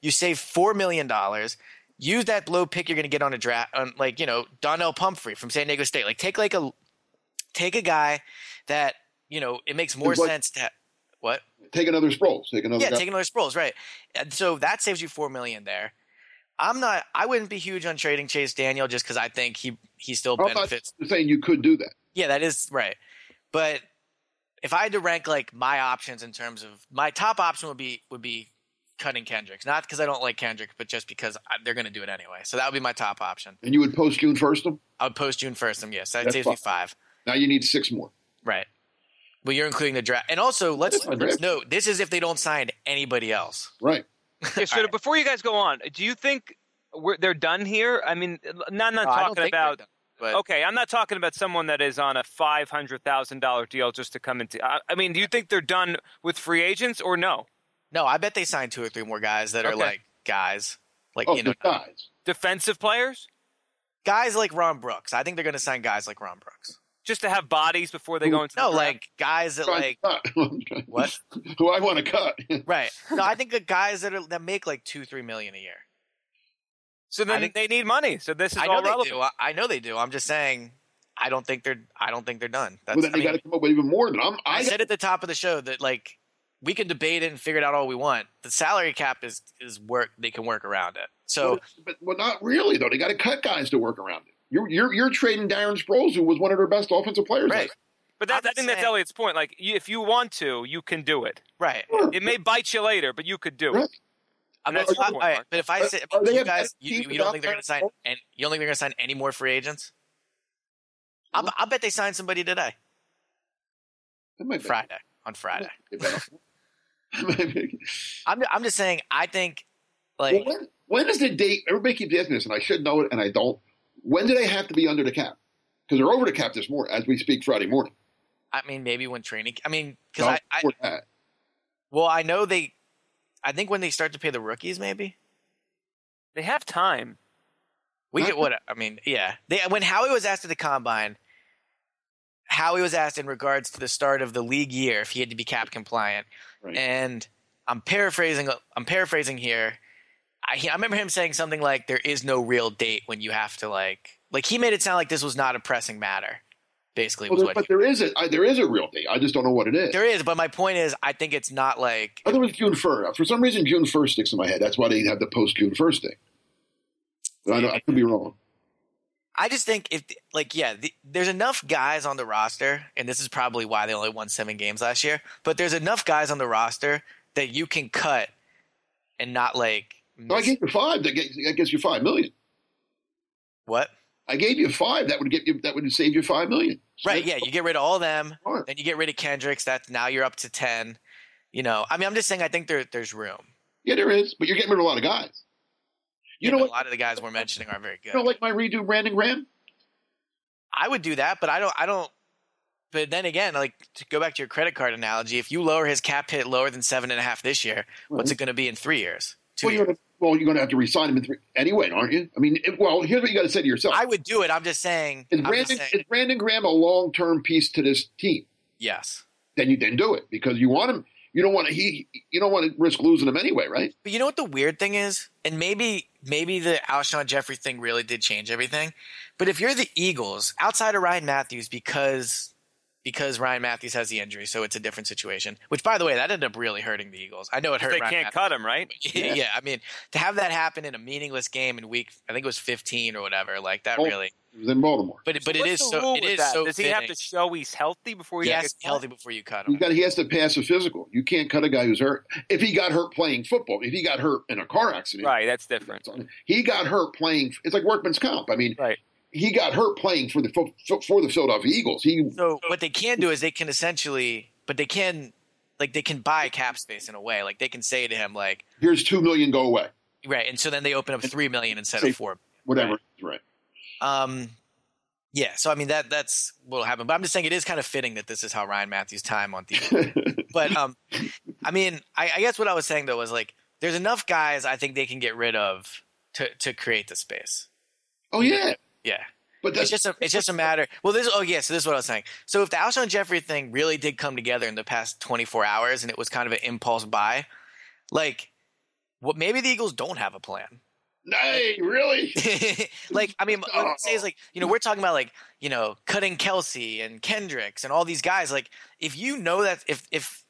You save four million dollars use that low pick you're going to get on a draft, on like you know Donnell Pumphrey from San Diego State. Like take like a take a guy that you know it makes more what? sense to ha- what Take another Sproles. Take another. yeah guy. take another Sproles right. And so that saves you four million there. I'm not. I wouldn't be huge on trading Chase Daniel just because I think he he still I'm benefits. saying you could do that. Yeah, that is right. But if I had to rank like my options in terms of my top option would be would be cutting Kendricks, not because I don't like Kendrick, but just because I, they're going to do it anyway. So that would be my top option. And you would post June first them. I would post June first. And yes, that That's saves me five. Now you need six more. Right. Well, you're including the draft, and also let's That's let's note this is if they don't sign anybody else. Right. Yeah, so [laughs] Alright. before you guys go on, do you think we're, they're done here? I mean, not not No, I don't talking think about. done, but Okay, I'm not talking about someone that is on a five hundred thousand dollar deal just to come into. I, I mean, do you think they're done with free agents or no? no, I bet they signed two or three more guys that are like guys, like Oh, you know, guys. Defensive players, guys like Ron Brooks. I think they're going to sign guys like Ron Brooks. Just to have bodies before they go into. No, the like guys that Trying like [laughs] what? Who I want to cut. [laughs] Right. No, I think the guys that are that make like two, three million a year. So then think- they need money. So this is I know all they relevant. do. I, I know they do. I'm just saying. I don't think they're. I don't think they're done. That's. well, then I they got to come up with even more than I'm. I I, said at the top of the show that like we can debate it and figure it out all we want. The salary cap is is work. They can work around it. So but well, not really though. They got to cut guys to work around it. You're you're you're trading Darren Sproles, who was one of their best offensive players. right, But that, I'm I think that's Elliot's point. Like, you, if you want to, you can do it. right. Sure. It may bite you later, but you could do Right. it. I'm not, that's your point, right, but if I say are they you guys, better you, you don't think they're going to sign, and you don't think they're going to sign any more free agents? I'll, I'll bet they signed somebody today, That be- Friday, on Friday. Maybe. [laughs] I'm, I'm just saying. I think, well, like, when, when is the date? Everybody keeps asking this, and I should know it, and I don't. When do they have to be under the cap? Because they're over the cap this morning, as we speak, Friday morning. I mean, maybe when training. I mean, because No, I, I, that. well, I know they. I think when they start to pay the rookies, maybe They have time. we Not- get what I mean. Yeah, they when Howie was asked at the combine, Howie was asked in regards to the start of the league year if he had to be cap compliant, Right. and I'm paraphrasing. I'm paraphrasing here. I, I remember him saying something like, "There is no real date when you have to like." Like he made it sound like this was not a pressing matter. Basically, Well, was there, what but there is a I, there is a real date. I just don't know what it is. there is. But my point is, I think it's not like I thought it was June first. Uh, for some reason, June first sticks in my head. That's why they have the post June first thing. I, I could be wrong. I just think if like yeah, the, there's enough guys on the roster, and this is probably why they only won seven games last year. But there's enough guys on the roster that you can cut and not like So I gave you five. That gets, that gets you five million. what I gave you five. That would get you. That would save you five million. right? Yeah, you get rid of all of them, then you get rid of Kendricks. That now you're up to ten. You know, I mean, I'm just saying. I think there there's room. Yeah, there is. But you're getting rid of a lot of guys. You You know know, what? a lot of the guys we're mentioning are very good. You don't like my redo Brandon Graham? I would do that, but I don't. I don't. But then again, like to go back to your credit card analogy, if you lower his cap hit lower than seven and a half this year, what's mm-hmm. it going to be in three years? Two Well, years? Well, you're going to have to resign him in three, anyway, aren't you? I mean, it, well, here's what you got to say to yourself: I would do it. I'm just saying. Is Brandon saying is Brandon Graham a long term piece to this team? yes. Then you then do it because you want him. You don't want to he. You don't want to risk losing him anyway, right? But you know what the weird thing is, and maybe maybe the Alshon Jeffery thing really did change everything. But if you're the Eagles, outside of Ryan Mathews, because because Ryan Mathews has the injury, so it's a different situation. Which, by the way, that ended up really hurting the Eagles. I know it hurt. They Ryan can't Mathews. cut him, right? [laughs] yeah. I mean, to have that happen in a meaningless game in week, I think it was 15 or whatever, like that really. It was in Baltimore. But but it What's is the so rule it with is that? so. Does he have to show he's healthy before he He gets has healthy before you cut You him. got he has to pass a physical. You can't cut a guy who's hurt. If he got hurt playing football, if he got hurt in a car accident, Right, that's different. He got hurt playing. It's like workman's comp. I mean, Right. He got hurt playing for the for the Philadelphia Eagles. He So what they can do is they can essentially, but they can like they can buy cap space in a way. Like they can say to him like, here's two million, go away, right, and so then they open up three million instead Say- of four. whatever. Right. Um, yeah. So I mean that that's what'll happen. But I'm just saying it is kind of fitting that this is how Ryan Mathews' time on the. [laughs] but um, I mean, I, I guess what I was saying though was like, there's enough guys I think they can get rid of to to create the space. oh yeah, Yeah. but that's It's just a it's just a matter. Well, this oh yeah, so this is what I was saying. So if the Alshon Jeffery thing really did come together in the past 24 hours and it was kind of an impulse buy, like what maybe the Eagles don't have a plan. Hey, really? [laughs] like I mean, what I'm saying is like you know we're talking about like you know cutting Kelce and Kendricks and all these guys. Like if you know that if if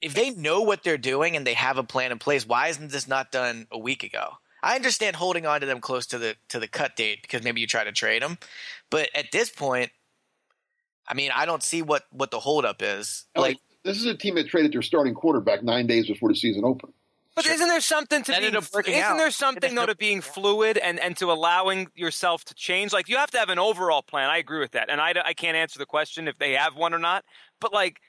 if they know what they're doing and they have a plan in place, why isn't this not done a week ago? I understand holding on to them close to the to the cut date because maybe you try to trade them, but at this point, I mean, I don't see what what the holdup is. Like Like this is a team that traded their starting quarterback nine days before the season opened. But Sure. isn't there something to being, ended up working isn't out. there something though to being fluid and, and to allowing yourself to change? Like you have to have an overall plan. I agree with that, and I, I can't answer the question if they have one or not. But like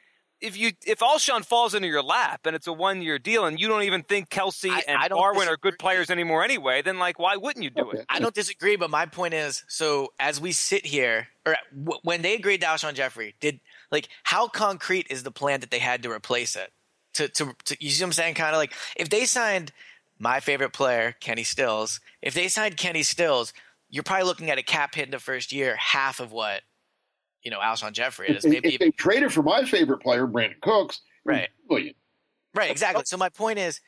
if you if Alshon falls into your lap and it's a one year deal and you don't even think Kelce I- and I don't Barwin are good players anymore anyway, then like why wouldn't you do Okay. it? I don't disagree, but my point is, so as we sit here, or w- when they agreed to Alshon Jeffery, did like how concrete is the plan that they had to replace it? To to, to you see what I'm saying? Kind of like if they signed my favorite player, Kenny Stills. If they signed Kenny Stills, you're probably looking at a cap hit in the first year, half of what you know Alshon Jeffery is. If, Maybe if they traded for my favorite player, Brandin Cooks, Right. Million. Right, exactly. So my point is,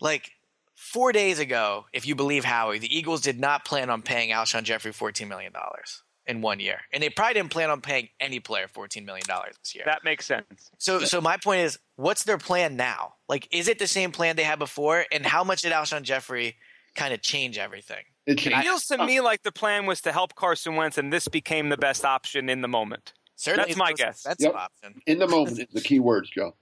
like four days ago, if you believe Howie, the Eagles did not plan on paying Alshon Jeffery fourteen million dollars in one year, and they probably didn't plan on paying any player fourteen million dollars this year. That makes sense. so, so my point is, what's their plan now? Like, is it the same plan they had before? And how much did Alshon Jeffery kind of change everything? It It changed. feels to me like the plan was to help Carson Wentz, and this became the best option in the moment. Certainly, That's my it's the most guess. That's Yep. option. in the moment is the key words, Joe.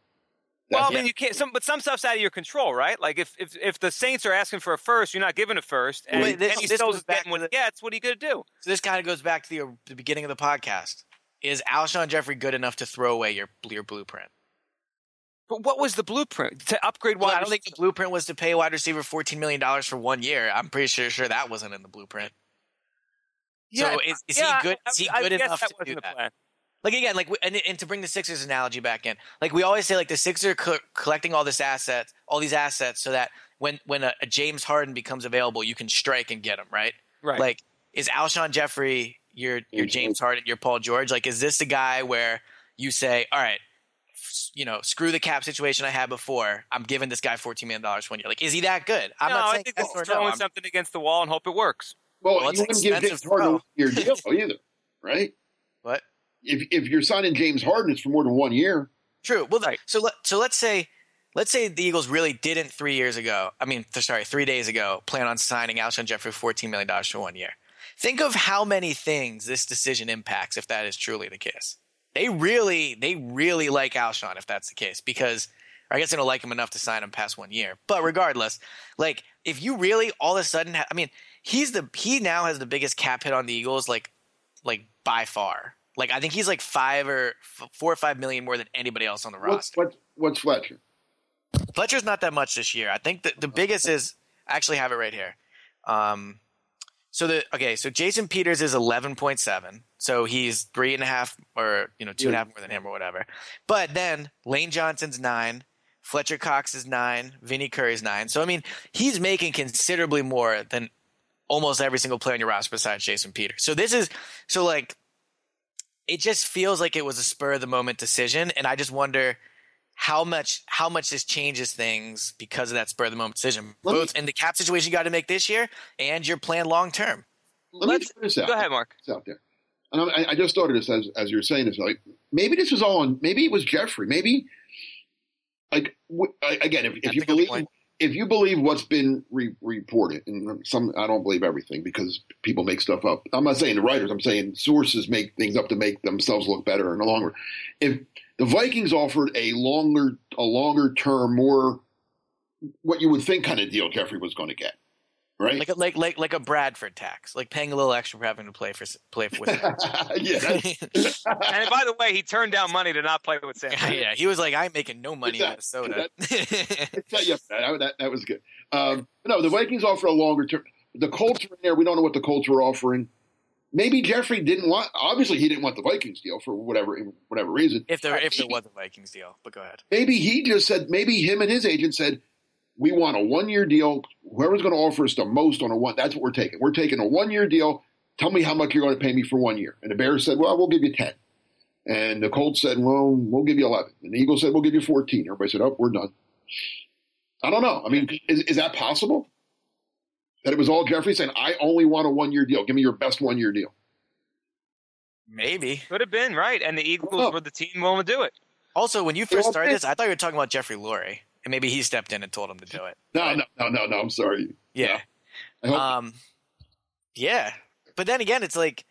Well, I That's- mean, you can't. Some, but some stuff's out of your control, right? Like if if, if the Saints are asking for a first, you're not giving a first, and Wait, this- Kenny this Stills goes is back getting what to he gets. What are you going to do? So this kind of goes back to the, the beginning of the podcast. Is Alshon Jeffery good enough to throw away your your blueprint? But what was the blueprint to upgrade? Well, wide I don't think the blueprint was to pay a wide receiver fourteen million dollars for one year. I'm pretty sure sure that wasn't in the blueprint. so is, is yeah, he good? Is he I good enough to do that? plan. Like again, like and, and to bring the Sixers analogy back in, like we always say, like the Sixers are co- collecting all this assets, all these assets, so that when when a, a James Harden becomes available, you can strike and get him right. Right. Like is Alshon Jeffery your your James James Harden, your Paul George? Like is this the guy where you say, all right, f- you know, screw the cap situation I had before. I'm giving this guy fourteen million dollars one year. Like is he that good? I'm no, not I think yes this or no. throwing I'm- something against the wall and hope it works. well, well, you wouldn't give expensive James to Harden throw. a year deal [laughs] either, right? what? If if you're signing James Harden, it's for more than one year. True. Well, th- Right. so let, so let's say let's say the Eagles really didn't three years ago. I mean, sorry, three days ago, plan on signing Alshon Jeffery for fourteen million dollars for one year. Think of how many things this decision impacts if that is truly the case. They really, they really like Alshon if that's the case because. I guess they don't like him enough to sign him past one year. But regardless, like if you really all of a sudden, ha- I mean, he's the he now has the biggest cap hit on the Eagles, like like by far. Like I think he's like five or f- four or five million more than anybody else on the roster. what, what's Fletcher? Fletcher's not that much this year. I think the, the biggest is I actually have it right here. Um, so the okay, so Jason Peters is eleven point seven, so he's three and a half or you know two and a half more than him or whatever. But then Lane Johnson's nine, Fletcher Cox is nine, Vinny Curry's nine. So I mean, he's making considerably more than almost every single player on your roster besides Jason Peters. So this is so like it just feels like it was a spur of the moment decision, and I just wonder how much how much this changes things because of that spur of the moment decision, Let me- in the cap situation you got to make this year and your plan long term. Let Let's, throw this out. Go ahead, Mark. It's out there. And I, I just started this as as you're saying this. Like maybe this was all on. Maybe it was Jeffery. Maybe like w- I- again, if, if you believe if you believe what's been re- reported, and some I don't believe everything because people make stuff up. I'm not saying the writers. I'm saying sources make things up to make themselves look better in the long run. If the Vikings offered a longer a longer term, more what you would think kind of deal Jeffery was going to get, right? Like a, like like like a Bradford tax, like paying a little extra for having to play for play for with. [laughs] yeah, that's, [laughs] And by the way, he turned down money to not play with Sam. [laughs] yeah, he was like, I'm making no money in Exactly. Minnesota. Yeah, yeah, that, that, that was good. Um, no, the Vikings offer a longer term. The Colts are in there. We don't know what the Colts were offering. Maybe Jeffery didn't want. Obviously, he didn't want the Vikings deal for whatever whatever reason. if there if there was a Vikings deal, but go ahead. Maybe he just said. Maybe him and his agent said, "We want a one year deal. Whoever's going to offer us the most on a one, that's what we're taking. We're taking a one year deal. Tell me how much you're going to pay me for one year." And the Bears said, "Well, we'll give you 10. And the Colts said, "Well, we'll give you 11." And the Eagles said, "We'll give you 14." Everybody said, "Oh, we're done." I don't know. I mean, is, is that possible? That it was all Jeffery saying, "I only want a one year deal. Give me your best one year deal." Maybe. Could have been right, and the Eagles Oh. were the team willing to do it. Also, when you first started this, I thought you were talking about Jeffrey Lurie, and maybe he stepped in and told him to do it. No, no, no, no, no. I'm sorry. Yeah. I hope, Um, yeah, but then again, it's like,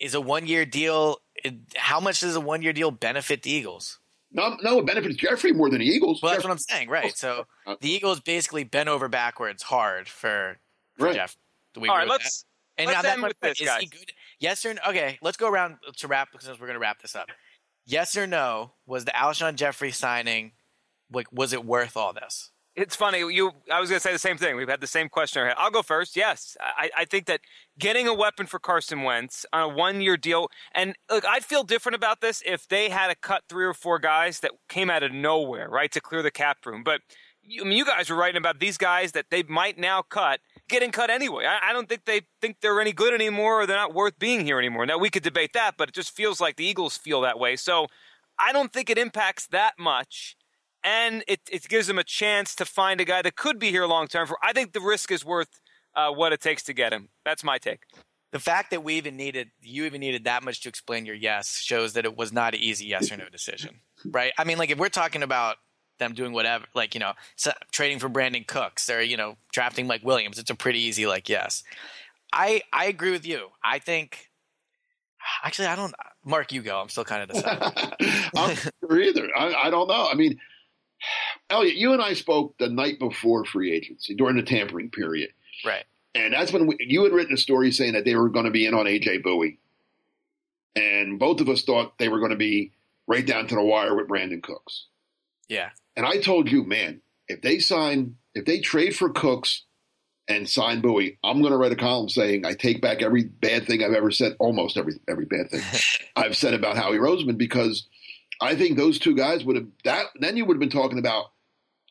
is a one year deal? It, how much does a one year deal benefit the Eagles? no, no. It benefits Jeffery more than the Eagles. Well, that's Jeffrey- what I'm saying, right? So Uh, the Eagles basically bent over backwards hard for, for Right. Jeff. Do we All right, let's. that? And let's now end with this, Is he good? Yes or no? Okay, let's go around to wrap because we're going to wrap this up. Yes or no? Was the Alshon Jeffery signing like was it worth all this? It's funny. You, I was going to say the same thing. We've had the same question. I'll go first. Yes, I, I think that getting a weapon for Carson Wentz on a one-year deal, and look, I'd feel different about this if they had to cut three or four guys that came out of nowhere, right, to clear the cap room. But I mean, you guys were writing about these guys that they might now cut, getting cut anyway. I, I don't think they think they're any good anymore, or they're not worth being here anymore. Now we could debate that, but it just feels like the Eagles feel that way. So I don't think it impacts that much and it, it gives them a chance to find a guy that could be here long term. For I think the risk is worth uh, what it takes to get him. That's my take. The fact that we even needed you even needed that much to explain your yes shows that it was not an easy yes or no decision, right? I mean, like if we're talking about them doing whatever, like you know, trading for Brandin Cooks or you know, drafting Mike Williams, it's a pretty easy like yes. I I agree with you. I think actually I don't. Mark, you go. I'm still kind of deciding. I'm sure either. I, I don't know. I mean, Elliot, you and I spoke the night before free agency during the tampering period, right. and that's when we, you had written a story saying that they were going to be in on AJ Bouye, and both of us thought they were going to be right down to the wire with Brandin Cooks. Yeah. And I told you, man, if they sign, if they trade for Cooks and sign Bouye, I'm going to write a column saying I take back every bad thing I've ever said, almost every every bad thing [laughs] I've said about Howie Roseman because I think those two guys would have that. Then you would have been talking about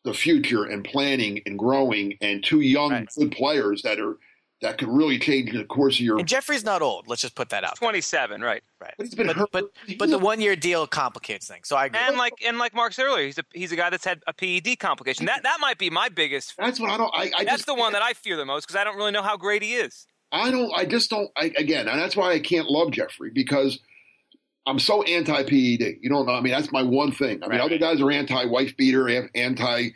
the future and planning and growing and two young Right. good players that are that could really change the course of your. And Jeffery's not old. Let's just put that out. Twenty-seven, right? Right. But he's been but, hurt. but but the one year deal complicates things. So I agree. And like and like Mark said earlier, he's a he's a guy that's had a PED complication. That that might be my biggest. That's what I don't. I, I That's just, the one that I fear the most because I don't really know how great he is. I don't. I just don't. I, again, and that's why I can't love Jeffery because I'm so anti PED. You don't know. I mean, that's my one thing. I mean, Right, other guys are anti wife beater, anti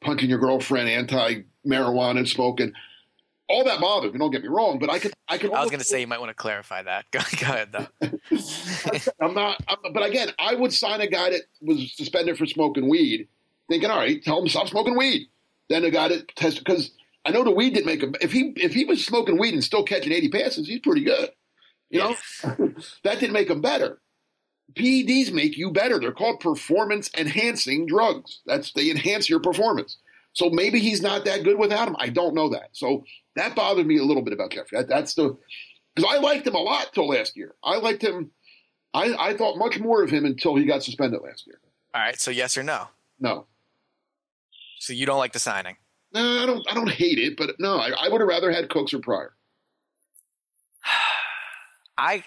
punching your girlfriend, anti marijuana smoking. All that bothers me. Don't get me wrong, but I could. I could. I was going to say you might want to clarify that. [laughs] Go, go ahead though. [laughs] I'm not. I'm, but again, I would sign a guy that was suspended for smoking weed, thinking, all right, tell him stop smoking weed. Then a guy that tested because I know the weed didn't make him. If he if he was smoking weed and still catching 80 passes, he's pretty good. You know, [laughs] that didn't make him better. PEDs make you better. They're called performance enhancing drugs. That's they enhance your performance. So maybe he's not that good without him. I don't know that. So that bothered me a little bit about Jeffery. That, that's the because I liked him a lot till last year. I liked him. I, I thought much more of him until he got suspended last year. All right. So yes or no. No, So you don't like the signing. no, I don't. I don't hate it, but no, I, I would have rather had Cooks or Pryor [sighs] I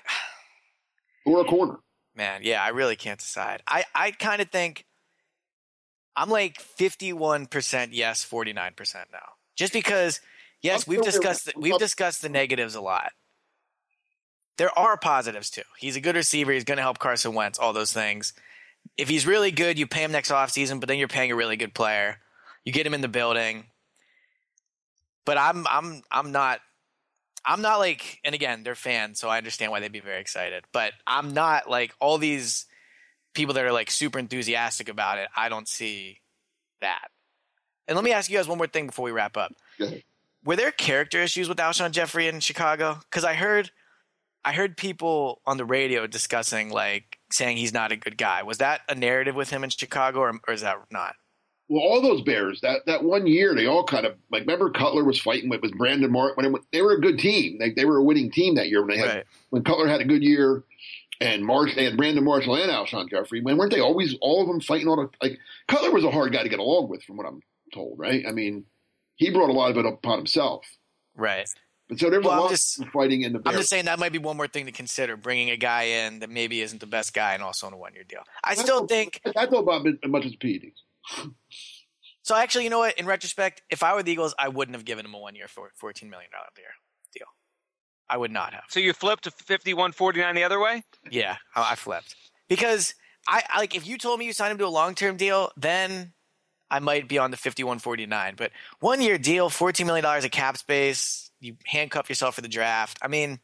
[sighs] or a corner. man, yeah, I really can't decide. I I kind of think I'm like 51% yes, 49% no. Just because yes, we've discussed the, we've discussed the negatives a lot. There are positives too. He's a good receiver, he's going to help Carson Wentz, all those things. If he's really good, you pay him next offseason, but then you're paying a really good player. You get him in the building. But I'm I'm I'm not I'm not like and again, they're fans, so I understand why they'd be very excited. But I'm not like all these people that are like super enthusiastic about it, I don't see that. And let me ask you guys one more thing before we wrap up. Were there character issues with Alshon Jeffery in Chicago? Because I heard, I heard people on the radio discussing like saying he's not a good guy. Was that a narrative with him in Chicago, or, or is that not? Well, all those Bears that that one year, they all kind of like. Remember, Cutler was fighting with, with Brandon Mark when it, they were a good team. Like they were a winning team that year when they had Right. when Cutler had a good year, and Marsh they had Brandon Marshall and Alshon Jeffery. When weren't they always all of them fighting all the like? Cutler was a hard guy to get along with, from what I'm told. Right? I mean, he brought a lot of it upon himself. Right. But so there's Well, a I'm lot just- of fighting in the I'm just saying that might be one more thing to consider: bringing a guy in that maybe isn't the best guy and also on a one-year deal. I still think I thought about it as much as PEDs. [laughs] so. Actually, you know what? In retrospect, if I were the Eagles, I wouldn't have given him a one-year, for fourteen million dollar deal. Deal. I would not have. So you flipped to 51-49 the other way? Yeah, I, I flipped because I I- like if you told me you signed him to a long term deal, then I might be on the fifty one forty nine. But one year deal, fourteen million dollars of cap space, you handcuff yourself for the draft. I mean,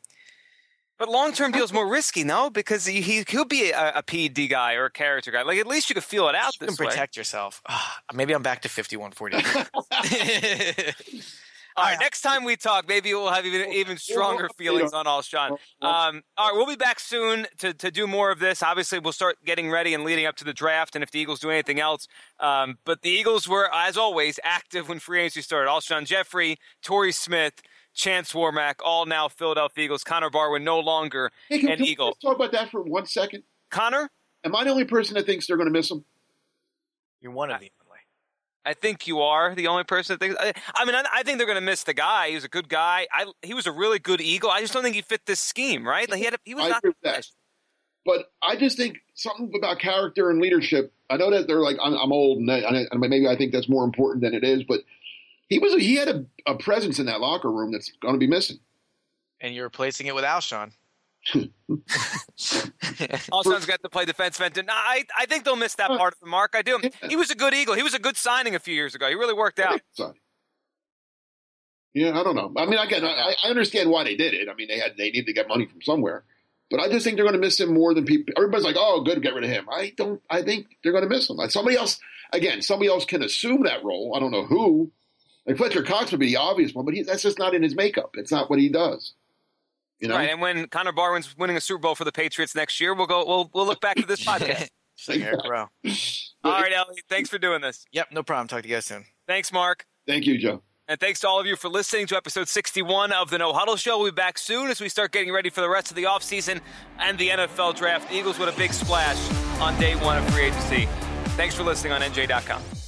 But long-term deal's more risky, no? Because he, he could be a, a PED guy or a character guy. Like, at least you could feel it out you can this way. protect yourself. Ah, maybe I'm back to fifty one forty. All right, next time we talk, maybe we'll have even even stronger feelings on Alshon. Um, all right, we'll be back soon to, to do more of this. Obviously, we'll start getting ready and leading up to the draft, and if the Eagles do anything else. Um, but the Eagles were, as always, active when free agency started. All Alshon Jeffery, Torrey Smith, Chance Warmack, all now Philadelphia Eagles. Connor Barwin no longer Hey, can, an can we Eagle. just talk about that for one second? Connor, Am I the only person that thinks they're going to miss him? You're one of the only. I think you are the only person that thinks. I, I mean, I, I think they're going to miss the guy. He was a good guy. I, he was a really good Eagle. I just don't think he fit this scheme, right? Like he had, a, he was I not. agree with that. But I just think something about character and leadership. I know that they're like I'm, I'm old, and, I, and maybe I think that's more important than it is. But he was he had a, a presence in that locker room that's going to be missing. And you're replacing it with Alshon. [laughs] Alshon's got to play defense end. No, I, I think they'll miss that part of the mark. I do. He was a good Eagle. He was a good signing a few years ago. He really worked out. So, yeah, I don't know. I mean, again, I, I understand why they did it. I mean, they had they needed to get money from somewhere. But I just think they're going to miss him more than people. Everybody's like, "Oh, good, get rid of him." I don't. I think they're going to miss him. Like somebody else, again, somebody else can assume that role. I don't know who. Like Fletcher Cox would be the obvious one, but he, that's just not in his makeup. It's not what he does. You know, Right, and when Connor Barwin's winning a Super Bowl for the Patriots next year, we'll go. We'll we'll look back to this [laughs] podcast. Just like Eric Rowe. All right, Elliot. Thanks for doing this. Yep, no problem. Talk to you guys soon. Thanks, Mark. Thank you, Joe. And thanks to all of you for listening to episode 61 of the No Huddle Show. We'll be back soon as we start getting ready for the rest of the offseason and the NFL draft. The Eagles with a big splash on day one of free agency. Thanks for listening on NJ.com.